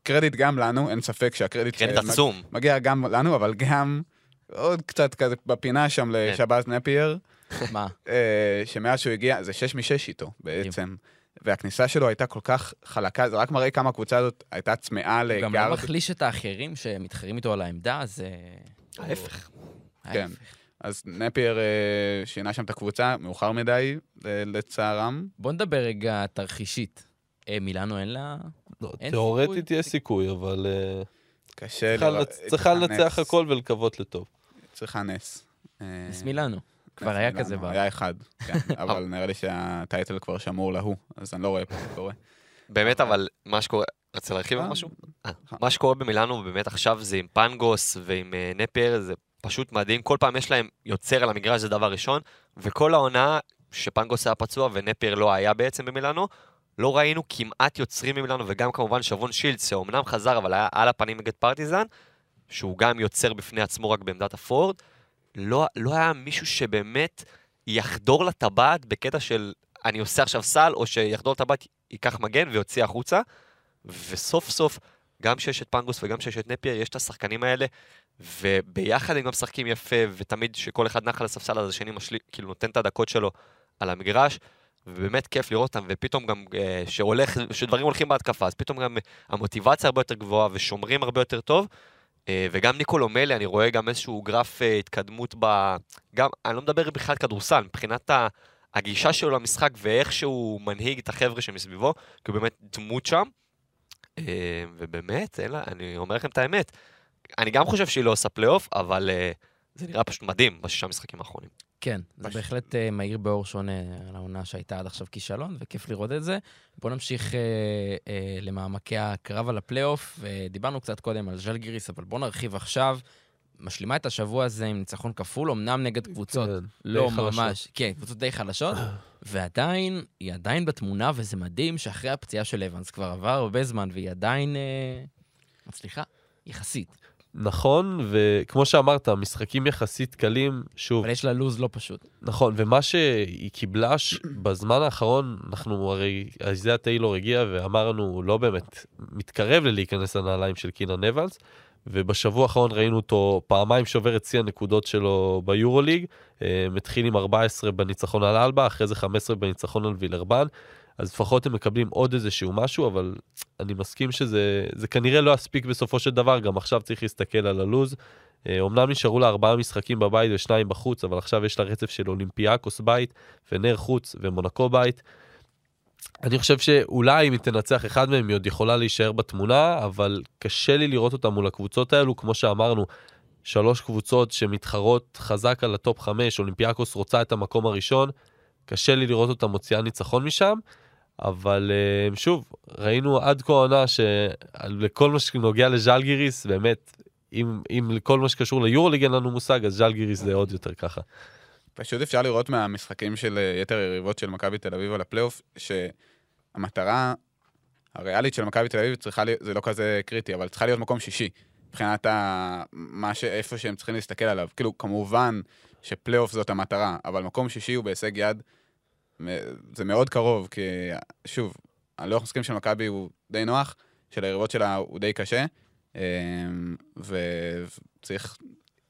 קרדיט גם לנו, אין ספק שהקרדיט קרדיט עצום. מגיע גם לנו, אבל גם עוד קצת כזה בפינה שם כן. לשבאז נפייר, מה? אה, שמאז שהוא הגיע, זה שש משש איתו בעצם. והכניסה שלו הייתה כל כך חלקה, זה רק מראה כמה הקבוצה הזאת הייתה צמאה הוא גם לא לגארד. מחליש את האחרים שמתחרים איתו על העמדה, זה... ההפך. כן. אז נפייר אה, שינה שם את הקבוצה, מאוחר מדי, לצערם. בוא נדבר רגע תרחישית. אה, מילאנו אין לה... לא, אין תיאורטית סיכוי. יש סיכוי, אבל אה, קשה צריכה צריכה לנצח. הכל ולקוות לטוב. צריכה נס. אה, נס מילאנו. כבר היה כזה בעבר. היה אחד, כן, אבל נראה לי שהטייטל כבר שמור להוא, אז אני לא רואה פה מה קורה. באמת, אבל מה שקורה... רצית להרחיב על משהו? מה שקורה במילאנו באמת עכשיו זה עם פנגוס ועם נפייר, זה פשוט מדהים. כל פעם יש להם יוצר על המגרש, זה דבר ראשון, וכל העונה שפנגוס היה פצוע ונפייר לא היה בעצם במילאנו, לא ראינו כמעט יוצרים ממילאנו, וגם כמובן שבון שילדס, שאומנם חזר, אבל היה על הפנים נגד פרטיזן, שהוא גם יוצר בפני עצמו רק בעמדת הפורד, לא, לא היה מישהו שבאמת יחדור לטבעת בקטע של אני עושה עכשיו סל, או שיחדור לטבעת, ייקח מגן ויוציא החוצה. וסוף סוף, גם שיש את פנגוס וגם שיש את נפייר, יש את השחקנים האלה, וביחד הם גם משחקים יפה, ותמיד כשכל אחד נח על הספסל, אז השני משלי, כאילו נותן את הדקות שלו על המגרש, ובאמת כיף לראות אותם, ופתאום גם אה, שהולך, שדברים הולכים בהתקפה, אז פתאום גם המוטיבציה הרבה יותר גבוהה, ושומרים הרבה יותר טוב. אה, וגם ניקולו מלי, אני רואה גם איזשהו גרף אה, התקדמות ב... גם, אני לא מדבר בכלל כדורסל, מבחינת. הגישה שלו למשחק ואיך שהוא מנהיג את החבר'ה שמסביבו, כי הוא באמת דמות שם. ובאמת, לה, אני אומר לכם את האמת, אני גם חושב שהיא לא עושה פלייאוף, אבל זה נראה פשוט מדהים בשישה משחקים האחרונים. כן, זה פשוט. בהחלט אה, מאיר באור שונה על העונה שהייתה עד עכשיו כישלון, וכיף לראות את זה. בואו נמשיך אה, אה, למעמקי הקרב על הפלייאוף, ודיברנו קצת קודם על ז'לגיריס, אבל בואו נרחיב עכשיו. משלימה את השבוע הזה עם ניצחון כפול, אמנם נגד קבוצות כן, לא חלשות. ממש, כן, קבוצות די חלשות, ועדיין, היא עדיין בתמונה, וזה מדהים שאחרי הפציעה של אבנס כבר עבר הרבה זמן, והיא עדיין אה, מצליחה, יחסית. נכון, וכמו שאמרת, משחקים יחסית קלים, שוב, אבל יש לה לוז לא פשוט. נכון, ומה שהיא קיבלה ש... בזמן האחרון, אנחנו הרי, איזיה טיילור הגיע ואמר לנו, הוא לא באמת מתקרב ללהיכנס לנעליים של קינן אבנס, ובשבוע האחרון ראינו אותו פעמיים שובר את שיא הנקודות שלו ביורוליג, אה, מתחיל עם 14 בניצחון על אלבה, אחרי זה 15 בניצחון על וילרבן, אז לפחות הם מקבלים עוד איזשהו משהו, אבל אני מסכים שזה זה כנראה לא יספיק בסופו של דבר, גם עכשיו צריך להסתכל על הלוז. אה, אומנם נשארו לה ארבעה משחקים בבית ושניים בחוץ, אבל עכשיו יש לה רצף של אולימפיאקוס בית, פנר חוץ ומונקו בית. אני חושב שאולי אם היא תנצח אחד מהם היא עוד יכולה להישאר בתמונה, אבל קשה לי לראות אותה מול הקבוצות האלו, כמו שאמרנו, שלוש קבוצות שמתחרות חזק על ה top חמש, אולימפיאקוס רוצה את המקום הראשון, קשה לי לראות אותה מוציאה ניצחון משם, אבל אה, שוב, ראינו עד כה העונה שלכל מה שנוגע לז'לגיריס, באמת, אם, אם לכל מה שקשור ליורוליג אין לנו מושג, אז ז'לגיריס זה עוד יותר ככה. פשוט אפשר לראות מהמשחקים של אה, יתר היריבות של מכבי תל אביב על הפלייאוף, שהמטרה הריאלית של מכבי תל אביב צריכה להיות, זה לא כזה קריטי, אבל צריכה להיות מקום שישי. מבחינת ה... מה ש... איפה שהם צריכים להסתכל עליו. כאילו, כמובן שפלייאוף זאת המטרה, אבל מקום שישי הוא בהישג יד, זה מאוד קרוב, כי שוב, הלוח משחקים של מכבי הוא די נוח, של היריבות שלה הוא די קשה, אמ, וצריך,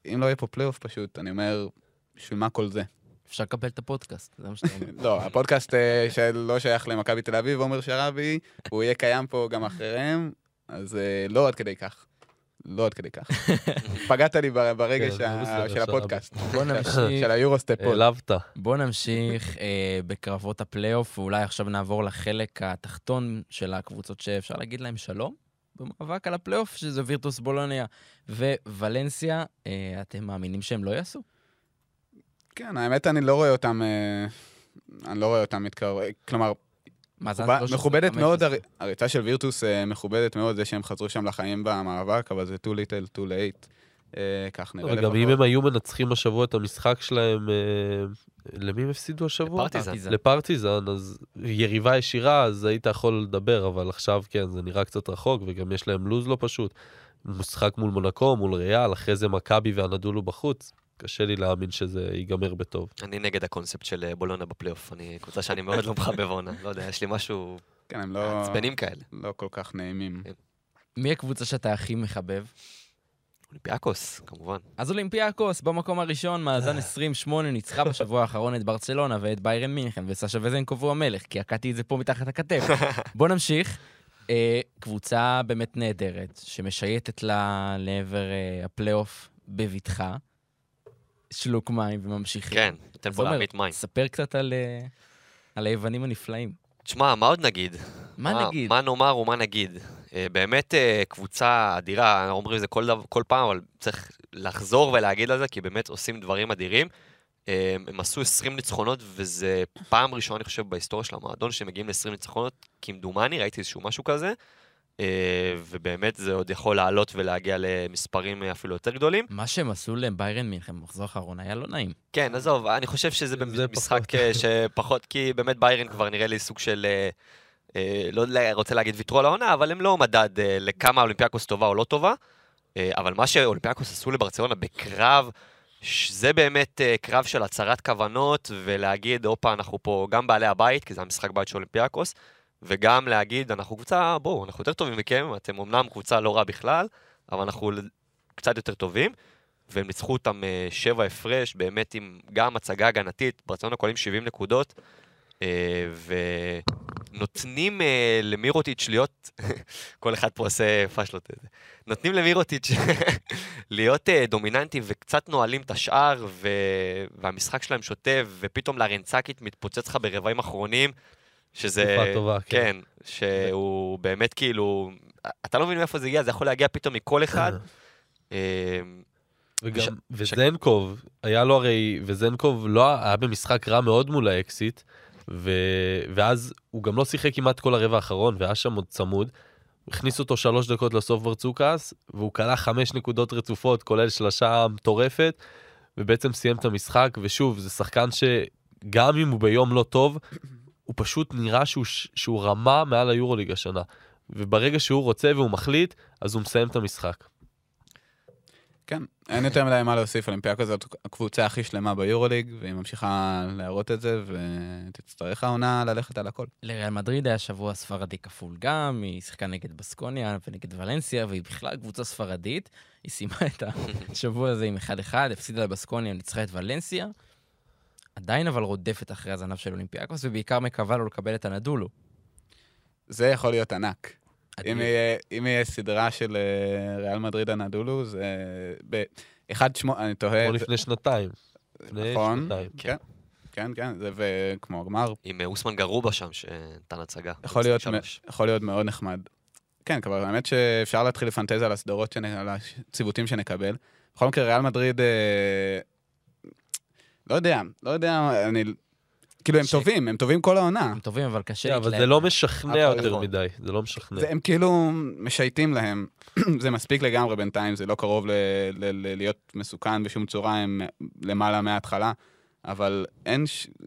אם לא יהיה פה פלייאוף פשוט, אני אומר, בשביל מה כל זה? אפשר לקבל את הפודקאסט, זה מה שאתה אומר. לא, הפודקאסט אה, שלא שייך למכבי תל אביב, עומר שרבי, הוא יהיה קיים פה גם אחריהם, אז אה, לא עד כדי כך. לא עד כדי כך. פגעת לי בר- ברגע כן, בסדר, של. הפודקאסט. בוא נמשיך. של היורוסטפ. העלבת. בואו נמשיך אה, בקרבות הפלייאוף, ואולי עכשיו נעבור לחלק התחתון של הקבוצות שאפשר להגיד להם שלום במאבק על הפלייאוף, שזה וירטוס בולוניה וולנסיה. אה, אתם מאמינים שהם לא יעשו? כן, האמת, אני לא רואה אותם... אה, אני לא רואה אותם מתקרב... כלומר, מכובדת 15? מאוד, הר- הריצה של וירטוס אה, מכובדת מאוד, זה שהם חזרו שם לחיים במאבק, אבל זה too little, too late. אה, כך נראה וגם אם לפחות. הם היו מנצחים השבוע את המשחק שלהם, אה, למי הם הפסידו השבוע? לפרטיזן. לפרטיזן, אז יריבה ישירה, אז היית יכול לדבר, אבל עכשיו כן, זה נראה קצת רחוק, וגם יש להם לוז לא פשוט. משחק מול מונקו, מול ריאל, אחרי זה מכבי והנדולו בחוץ. קשה לי להאמין שזה ייגמר בטוב. אני נגד הקונספט של אה, בולונה בפלייאוף. אני קבוצה שאני מאוד לא מחבב עונה. לא יודע, יש לי משהו כן, הם לא, עצבנים כאלה. לא כל כך נעימים. כן. מי הקבוצה שאתה הכי מחבב? אולימפיאקוס, כמובן. אז אולימפיאקוס במקום הראשון, מאזן 28, ניצחה בשבוע האחרון את ברצלונה ואת ביירן מינכן, וסשה וזנקוב הוא המלך, כי עקדתי את זה פה מתחת הכתף. בוא נמשיך. אה, קבוצה באמת נהדרת, שמשייטת לה לעבר אה, הפלייאוף בבטחה. שלוק מים וממשיכים. כן, ניתן אז פה להעמיד מים. ספר קצת על, אה, על היוונים הנפלאים. תשמע, מה עוד נגיד? מה נגיד? מה נאמר ומה נגיד? אה, באמת אה, קבוצה אדירה, אומרים את זה כל, דו- כל פעם, אבל צריך לחזור ולהגיד על זה, כי באמת עושים דברים אדירים. הם עשו 20 ניצחונות, וזה פעם ראשונה, אני חושב, בהיסטוריה של המועדון, שהם מגיעים ל-20 ניצחונות, כמדומני, ראיתי איזשהו משהו כזה. אה, ובאמת זה עוד יכול לעלות ולהגיע למספרים אפילו יותר גדולים. מה שהם עשו לביירן מינכן במחזור האחרון היה לא נעים. כן, עזוב, אני חושב שזה פחות. אה, שפחות, כי באמת ביירן כבר נראה לי סוג של, אה, לא רוצה להגיד ויתרו על העונה, אבל הם לא מדד לכמה אולימפיאקוס טובה או לא טובה. אבל מה שאולימפיאקוס עשו לברצלונה בקרב, זה באמת קרב של הצהרת כוונות, ולהגיד, הופה, אנחנו פה גם בעלי הבית, כי זה המשחק בית של אולימפיאקוס, וגם להגיד, אנחנו קבוצה, בואו, אנחנו יותר טובים מכם, אתם אמנם קבוצה לא רעה בכלל, אבל אנחנו קצת יותר טובים. והם ניצחו אותם אה, שבע הפרש, באמת עם גם הצגה הגנתית, ברצלונה כוללים 70 נקודות, אה, ונותנים אה, למירוטיץ' להיות, כל אחד פה עושה פאשלות נותנים למירוטיץ' להיות דומיננטי וקצת נועלים את השאר. והמשחק שלהם שוטף, ופתאום לארנצקית מתפוצץ לך ברבעים אחרונים, שזה... תקופה טובה, כן. כן, שהוא באמת כאילו, אתה לא מבין מאיפה זה הגיע, זה יכול להגיע פתאום מכל אחד. אה, וגם, ש- וזנקוב, היה לו הרי, וזנקוב לא היה במשחק רע מאוד מול האקסיט, ו, ואז הוא גם לא שיחק כמעט כל הרבע האחרון, והיה שם עוד צמוד. הכניס אותו שלוש דקות לסוף ברצוקס, והוא כלה חמש נקודות רצופות, כולל שלושה מטורפת, ובעצם סיים את המשחק, ושוב, זה שחקן שגם אם הוא ביום לא טוב, הוא פשוט נראה שהוא, ש- שהוא רמה מעל היורוליג השנה. וברגע שהוא רוצה והוא מחליט, אז הוא מסיים את המשחק. כן, אין יותר מדי מה להוסיף, אולימפיאקו זאת הקבוצה הכי שלמה ביורוליג, והיא ממשיכה להראות את זה, ותצטרך העונה ללכת על הכל. לריאל מדריד היה שבוע ספרדי כפול גם, היא שיחקה נגד בסקוניה ונגד ולנסיה, והיא בכלל קבוצה ספרדית. היא סיימה את השבוע הזה עם 1-1, הפסידה לבסקוניה, ניצחה את ולנסיה. עדיין אבל רודפת אחרי הזנב של אולימפיאקוס, ובעיקר מקווה לו לקבל את הנדולו. זה יכול להיות ענק. אם יהיה, אם יהיה סדרה של אה, ריאל מדריד הנדולו, זה... באחד שמו... אני תוהה... כמו לפני שנתיים. נכון, שנתיים. כן, כן, כן, זה וכמו הגמר, עם אה, אוסמן גרובה שם, שנתן הצגה. יכול להיות. יכול להיות מאוד נחמד. כן, כבר האמת שאפשר להתחיל לפנטז על הסדרות, שנ... על הציוותים שנקבל. בכל מקרה, ריאל מדריד, אה... לא יודע, לא יודע, אני... כאילו, הם ש- טובים, הם טובים כל העונה. הם טובים, אבל קשה כן, אבל להתלהב. זה לא משכנע אבל יותר נכון. מדי, זה לא משכנע. זה, הם כאילו משייטים להם. זה מספיק לגמרי בינתיים, זה לא קרוב ל- ל- ל- להיות מסוכן בשום צורה, הם למעלה מההתחלה. אבל אין.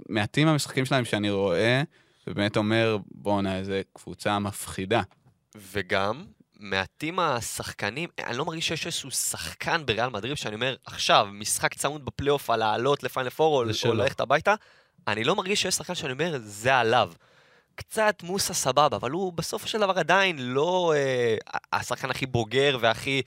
מעטים המשחקים שלהם שאני רואה, ובאמת אומר, בואנה, איזה קבוצה מפחידה. וגם, מעטים השחקנים, אני לא מרגיש שיש איזשהו שחקן בריאל מדריד שאני אומר, עכשיו, משחק צמוד בפלייאוף על לעלות לפיינל פור או, ללכת הביתה, אני לא מרגיש שיש שחקן שאני אומר, זה עליו. קצת מוסה סבבה, אבל הוא בסופו של דבר עדיין לא אה, השחקן הכי בוגר והכי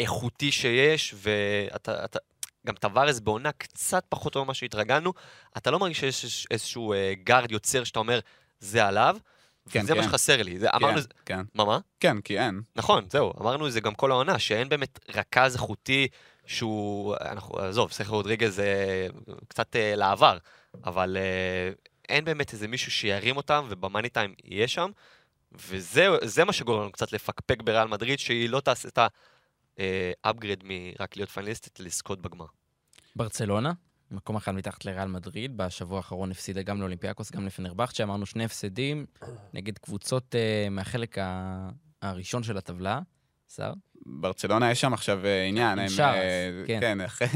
איכותי שיש, ואתה... אתה, גם טבארס בעונה קצת פחות טובה ממה שהתרגלנו, אתה לא מרגיש שיש איזשהו אה, גארד יוצר שאתה אומר, זה עליו, כן, מה כן. שחסר לי. זה, אמרנו, כן, כן, מה, מה? כן, כי אין. נכון, זהו, אמרנו את זה גם כל העונה, שאין באמת רכז איכותי שהוא, אנחנו, עזוב, סכר רודריגז זה קצת אה, לעבר, אבל אה, אין באמת איזה מישהו שירים אותם, ובמאני טיים יהיה שם, וזה זה מה שגורם לנו קצת לפקפק בריאל מדריד, שהיא לא תעשה את ה-upgrade מרק להיות פיינליסטית לזכות בגמר. ברצלונה, מקום אחד מתחת לריאל מדריד, בשבוע האחרון הפסידה גם לאולימפיאקוס, גם לפנרבכצ'ה, אמרנו שני הפסדים נגד קבוצות uh, מהחלק ה... הראשון של הטבלה. שר? ברצלונה יש שם עכשיו אה, עניין. הם, שרס, אה, כן. כן, אחרי-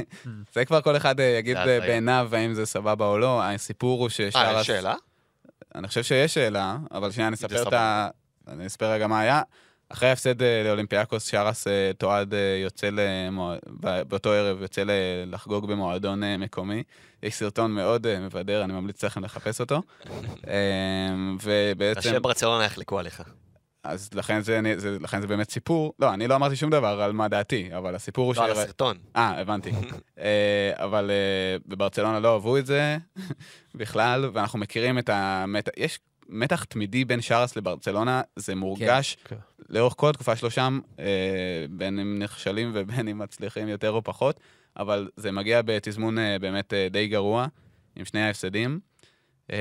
זה כבר כל אחד אה, יגיד אה. בעיניו האם זה סבבה או לא. הסיפור הוא אה, ששרס... יש שאלה? אני חושב שיש שאלה, אבל שנייה, אני אספר את. ה... אני אספר רגע מה היה. אחרי ההפסד אה, לאולימפיאקוס, שרס אה, תועד אה, יוצא למוע... ב- באותו ערב, יוצא לחגוג במועדון מקומי. יש סרטון מאוד מבדר, אני ממליץ לכם לחפש אותו. ובעצם... ראשי ברצלונה יחלקו עליך. אז לכן זה, אני- זה, לכן זה באמת סיפור. לא, אני לא אמרתי שום דבר על מה דעתי, אבל הסיפור הוא לא, על הסרטון. אה, הבנתי. אה, אבל אה, בברצלונה לא אהבו את זה בכלל, ואנחנו מכירים את המתח... יש מתח תמידי בין שרס לברצלונה, זה מורגש כן. לאורך כל התקופה שלו שם, אה, בין אם נכשלים ובין אם מצליחים יותר או פחות, אבל זה מגיע בתזמון אה, באמת אה, די גרוע, עם שני ההפסדים. אה,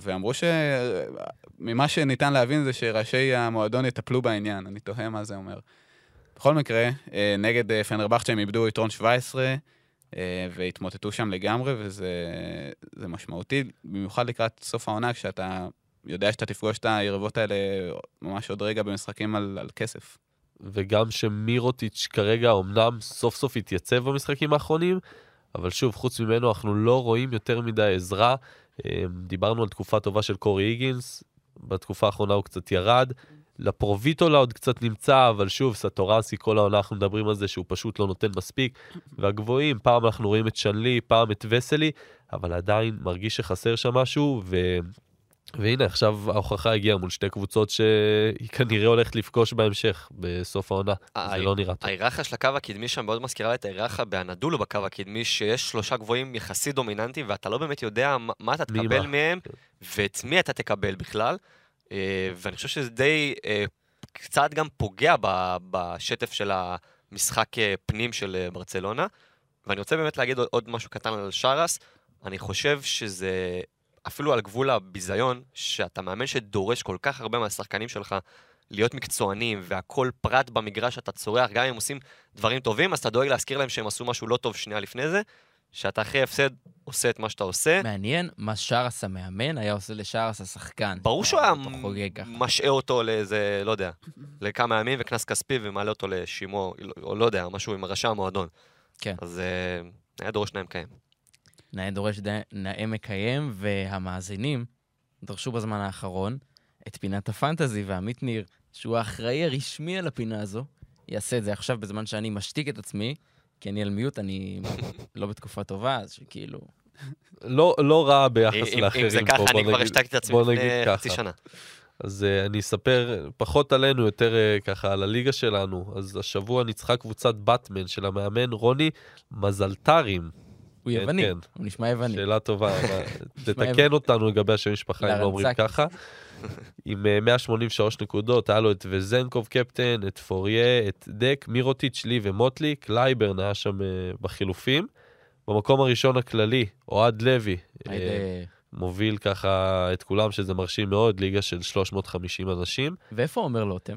ואמרו שממה שניתן להבין זה שראשי המועדון יטפלו בעניין, אני תוהה מה זה אומר. בכל מקרה, אה, נגד אה, פנרבכצ'ה הם איבדו יתרון 17, אה, והתמוטטו שם לגמרי, וזה זה משמעותי, במיוחד לקראת סוף העונה, כשאתה יודע שאתה תפגוש את היריבות האלה ממש עוד רגע במשחקים על, על כסף. וגם שמירוטיץ' כרגע אמנם סוף סוף התייצב במשחקים האחרונים, אבל שוב, חוץ ממנו אנחנו לא רואים יותר מדי עזרה. אה, דיברנו על תקופה טובה של קורי היגינס, בתקופה האחרונה הוא קצת ירד. לפרוביטולה עוד קצת נמצא, אבל שוב, סטורנסי, כל העונה אנחנו מדברים על זה שהוא פשוט לא נותן מספיק. והגבוהים, פעם אנחנו רואים את שנלי, פעם את וסלי, אבל עדיין מרגיש שחסר שם משהו, ו... והנה, עכשיו ההוכחה הגיעה מול שתי קבוצות שהיא כנראה הולכת לפגוש בהמשך, בסוף העונה. זה לא נראה טוב. ההיררכיה של הקו הקדמי שם מאוד מזכירה את ההיררכיה באנדולו בקו הקדמי, שיש שלושה גבוהים יחסית דומיננטיים, ואתה לא באמת יודע מה- אתה תקבל מה. מהם, ואת מי אתה תקבל בכלל. אה, ואני חושב שזה די אה, קצת גם פוגע בשטף של המשחק אה, פנים של ברצלונה. ואני רוצה באמת להגיד עוד משהו קטן על שרס. אני חושב שזה אפילו על גבול הביזיון, שאתה מאמן שדורש כל כך הרבה מהשחקנים שלך להיות מקצוענים, והכל פרט במגרש אתה צורח, גם אם הם עושים דברים טובים, אז אתה דואג להזכיר להם שהם עשו משהו לא טוב שנייה לפני זה, שאתה אחרי הפסד עושה את מה שאתה עושה. מעניין מה שרס המאמן היה עושה לשרס השחקן. ברור שהוא היה. משעה אותו לאיזה, לא יודע, לכמה ימים וקנס כספי ומעלה אותו לשימוע, או לא יודע, משהו עם ראשי המועדון. כן. אז אה, היה דורש נאה מקיים. נאה דורש נאה מקיים, והמאזינים דרשו בזמן האחרון את פינת הפנטזי, ועמית ניר, שהוא האחראי הרשמי על הפינה הזו, יעשה את זה עכשיו בזמן שאני משתיק את עצמי, כי אני על מיוט, אני לא בתקופה טובה, אז כאילו... לא, לא רע ביחס אם- לאחרים אם זה ככה, אני כבר השתקתי את עצמי לפני חצי. שנה. אז uh, אני אספר פחות עלינו, יותר uh, ככה על הליגה שלנו. אז השבוע ניצחה קבוצת באטמן של המאמן רוני מזלטרים. הוא כן, יווני, כן. הוא נשמע יווני. שאלה טובה, אבל תתקן אותנו לגבי השם משפחה אם לא אומרים. ככה. עם אה, 183 נקודות, היה לו את וזנקוב קפטן, את פוריה, את דק, מירוטיץ', לי ומוטלי, קלייברן היה שם אה, בחילופים. במקום הראשון הכללי, אוהד לוי, אה, מוביל ככה את כולם, שזה מרשים מאוד, ליגה של 350 אנשים. ואיפה עומר לוטם?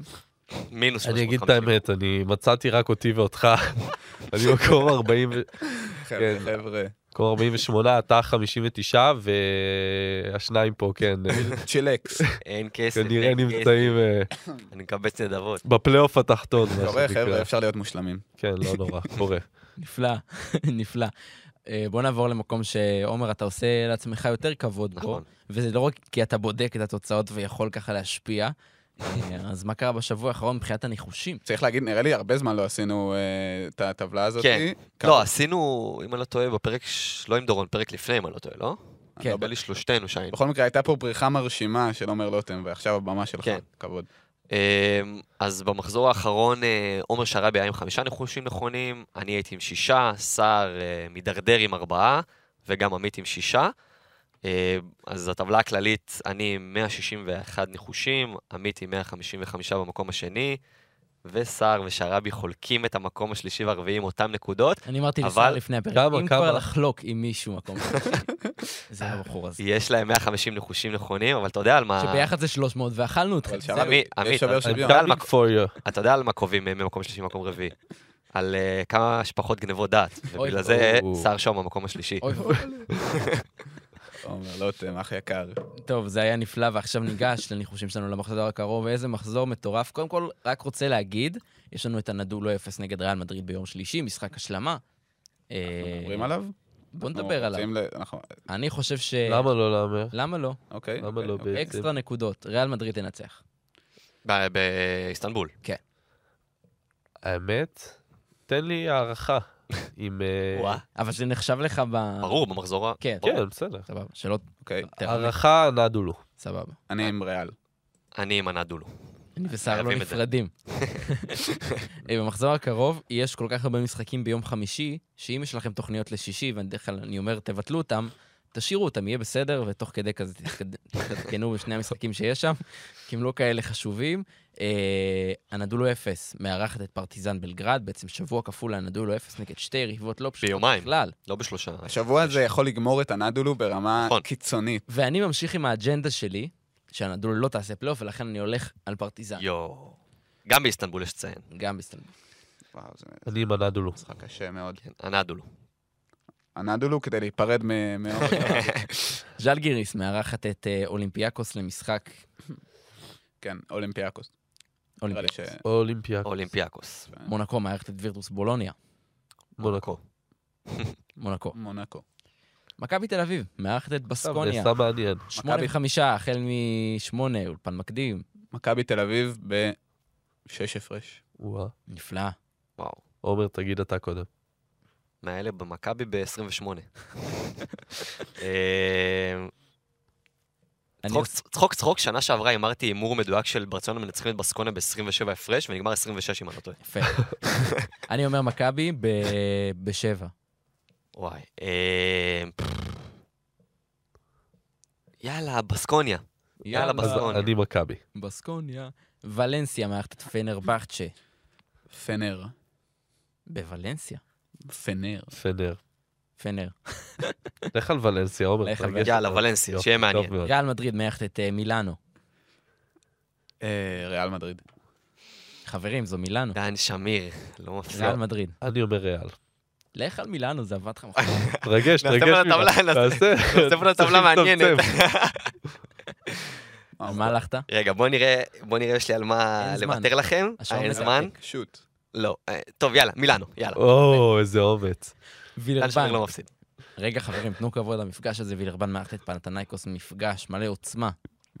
מינוס אני אגיד את 350. האמת, אני מצאתי רק אותי ואותך. אני מקום 40, ו- חבר'ה, כן. חבר'ה, מקום 48, אתה 59, והשניים פה, כן, צ'ילקס. אין כסף, כנראה. נמצאים אה, אני מקבץ נדבות. בפלייאוף התחתון, מה קורה, שנקרא. חבר'ה, אפשר להיות מושלמים. כן, לא נורא, קורה. נפלא, נפלא. אה, בוא נעבור למקום שעומר, אתה עושה לעצמך יותר כבוד בו, נכון. וזה לא רק כי אתה בודק את התוצאות ויכול ככה להשפיע. אז מה קרה בשבוע האחרון מבחינת הניחושים? צריך להגיד, נראה לי הרבה זמן לא עשינו אה, את הטבלה הזאת. כן. לא, עשינו, אם אני לא טועה, בפרק, ש- לא עם דורון, פרק לפני, אם אני לא טועה, לא? כן. נדמה לי שלושתנו שהיינו. בכל מקרה, הייתה פה בריחה מרשימה של עומר לוטם, ועכשיו הבמה שלך. כן. כבוד. אמ, אז במחזור האחרון אה, עומר שרבי היה עם חמישה ניחושים נכונים, אני הייתי עם שישה, סער אה, מידרדר עם ארבעה, וגם עמית עם שישה. אה, אז הטבלה הכללית, אני עם 161 ניחושים, עמית עם 155 במקום השני, וסער ושרבי חולקים את המקום השלישי והרביעי עם אותם נקודות. אני אמרתי אבל- לסער לפני הפרק, כמה, אם כמה? כבר לחלוק עם מישהו מקום. זה הבחור הזה. יש להם 150 ניחושים נכונים, אבל אתה יודע על מה... שביחד זה 300 ואכלנו אתכם. עמית. אתה יודע על מה קובעים ממקום שלישי למקום רביעי. על אה, כמה שפחות גנבות דעת, ובגלל זה. סער שם במקום השלישי. עומר לוטם, אח יקר. טוב, זה היה נפלא, ועכשיו ניגש לניחושים שלנו למחזור הקרוב, ואיזה מחזור מטורף. קודם כל, רק רוצה להגיד, יש לנו את הנדולו 0 נגד ריאל מדריד ביום שלישי, משחק השלמה. אנחנו אה, מדברים עליו? בוא נדבר עליו. אני חושב ש... למה לא להמר? למה לא? אוקיי. למה לא אוקיי. בעצם? אקסטרה נקודות, ריאל מדריד תנצח. ב- באיסטנבול. האמת, תן לי הערכה. עם... אה, וואה. אבל זה נחשב לך ב... ברור, במחזור ה... כן, כן, בסדר. סבבה. שלא... אוקיי. תראה, הערכה נדולו. סבבה. אני עם ריאל. אני עם הנדולו. אני וסער לא. נפרדים. אה, במחזור הקרוב יש כל כך הרבה משחקים ביום חמישי, שאם יש לכם תוכניות לשישי, ואני בדרך כלל אני אומר, תבטלו אותם, תשאירו אותם, יהיה בסדר, ותוך כדי כזה תתעדכנו בשני המשחקים שיש שם, כי הם לא כאלה חשובים. אה, הנדולו אפס מארחת את פרטיזן בלגרד, בעצם שבוע כפול לנדולו אפס נגד שתי יריבות לא פשוטות ביומיים. בכלל. לא בשלושה. השבוע הזה יכול לגמור את הנדולו ברמה נכון. קיצונית. ואני ממשיך עם האג'נדה שלי, שאנאדולו לא תעשה פלייאוף, ולכן אני הולך על פרטיזן, יואו. גם באיסטנבול יש לציין. גם באיסטנבול. וואו, זה אני עם אנאדולו. משחק קשה מאוד. כן, אנאדולו. אנאדולו כדי להיפרד מ- מעומר. ז'לגיריס מארחת את אה, אולימפיאקוס למשחק כן, אולימפיאקוס. אולימפיאקוס. אולימפיאקוס. מונקו מארחת את וירטוס בולוניה. מונקו. מונקו. מונקו. מכבי תל אביב מארחת את בסקוניה. נעשה מעניין. שמונה מכבי- וחמישה, החל משמונה, אולפן מקדים. מכבי תל אביב בשש הפרש. נפלא. וואו. עומר, תגיד אתה קודם. מהאלה במכבי ב-28. אני צחוק, צחוק, צחוק, שנה שעברה הימרתי הימור מדויק של ברצלונה מנצחים את בסקוניה ב-27 הפרש, ונגמר 26 אם אני לא טועה. יפה. אני אומר מכבי ב- בשבע. וואי. אה, יאללה, בסקוניה. יאללה, בסקוניה. אני מכבי. בסקוניה. ולנסיה מארחת את פנרבכצ'ה. פנר. בוולנסיה. פנר. פנר. פנר. לך על ולנסיה, עומר. לך על תרגש יאללה. ולנסיה, שיהיה מעניין. ריאל מדריד מארחת את אה, מילאנו. אה, ריאל מדריד. חברים, זו מילאנו. דן שמיר, לא מפסיק. ריאל מדריד. אני אומר ריאל. לך על מילאנו, זה עבד לך מחר. תרגש, נעשה תרגש נעשה- פה טבלה מעניינת. מה הלכת? רגע, בוא נראה, בוא נראה יש לי על מה. לוותר לכם. אין. זמן? שוט. לא. אה, טוב, יאללה, מילאנו, יאללה. או, איזה אומץ. שמיר וילרבן. לא מפסיד. רגע, חברים, תנו כבוד למפגש הזה, וילרבן מארחת את פנתנייקוס, מפגש מלא עוצמה.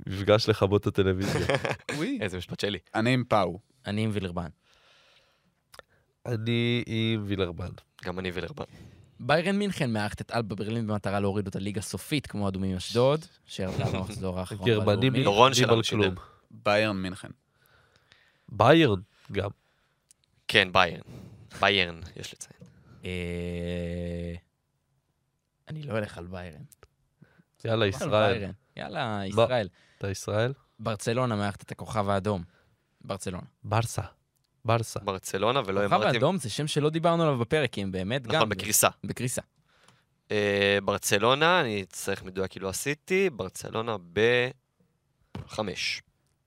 מפגש לכבות את הטלוויזיה. איזה משפט שלי. אני עם פאו. אני עם וילרבן. אני עם וילרבן. גם אני וילרבן. ביירן מינכן מארחת את אלבה ברלין במטרה להוריד אותה ליגה סופית, כמו אדומים אשדוד, שירדה במחזור האחרון. גרמנים בלאומי. דורון שלנו. ביירן מינכן. ביירן גם. כן, ביירן. ביירן, יש לציין. אה, אני לא אלך על ביירן. יאללה, על ישראל. יאללה, ישראל. אתה ישראל? ברצלונה מארחת את הכוכב האדום. ברצלונה. ברסה. ברסה. ברצלונה, ולא הכוכב אמרתי... האדום זה שם שלא דיברנו עליו בפרק, כי הם באמת גם... נכון, בקריסה. בקריסה. אה, ברצלונה, אני צריך מדויק כי לא עשיתי, ברצלונה בחמש.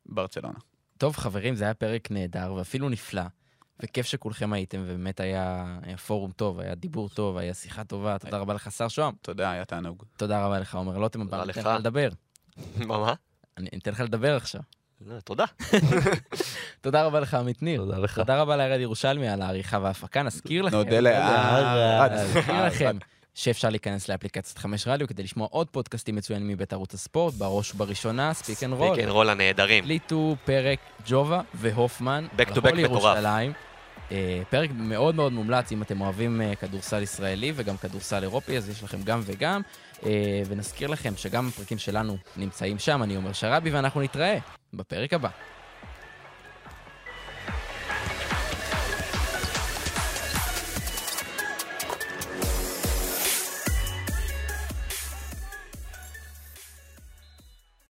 ברצלונה. טוב, חברים, זה היה פרק נהדר ואפילו נפלא, וכיף שכולכם הייתם, ובאמת היה, היה פורום טוב, היה דיבור טוב, היה שיחה טובה. תודה רבה לך, שר שוהם. תודה, היה תענוג. תודה רבה לך, עומר לוטם, תודה הפעם ניתן לך. לדבר. מה, מה? אני אתן לך לדבר עכשיו. לא, תודה. תודה רבה לך, עמית ניר. תודה לך. תודה רבה לערד ירושלמי על העריכה וההפקה. נזכיר לכם... נודה לערד. נזכיר לכם שאפשר להיכנס לאפליקציית חמש רדיו כדי לשמוע עוד פודקאסטים מצוינים מבית ערוץ הספורט, בראש ובראשונה, ספיק אנד רול. פיק אנד רול הנהדרים. הקליטו פרק ג'ובה והופמן. Back to back על הפועל מטורף. אה, פרק מאוד מאוד מומלץ אם אתם אוהבים אה, כדורסל ישראלי וגם כדורסל אירופי, אז יש לכם גם וגם. אה, ונזכיר לכם שגם הפרקים שלנו נמצאים שם, אני אומר שרבי, ואנחנו נתראה בפרק הבא.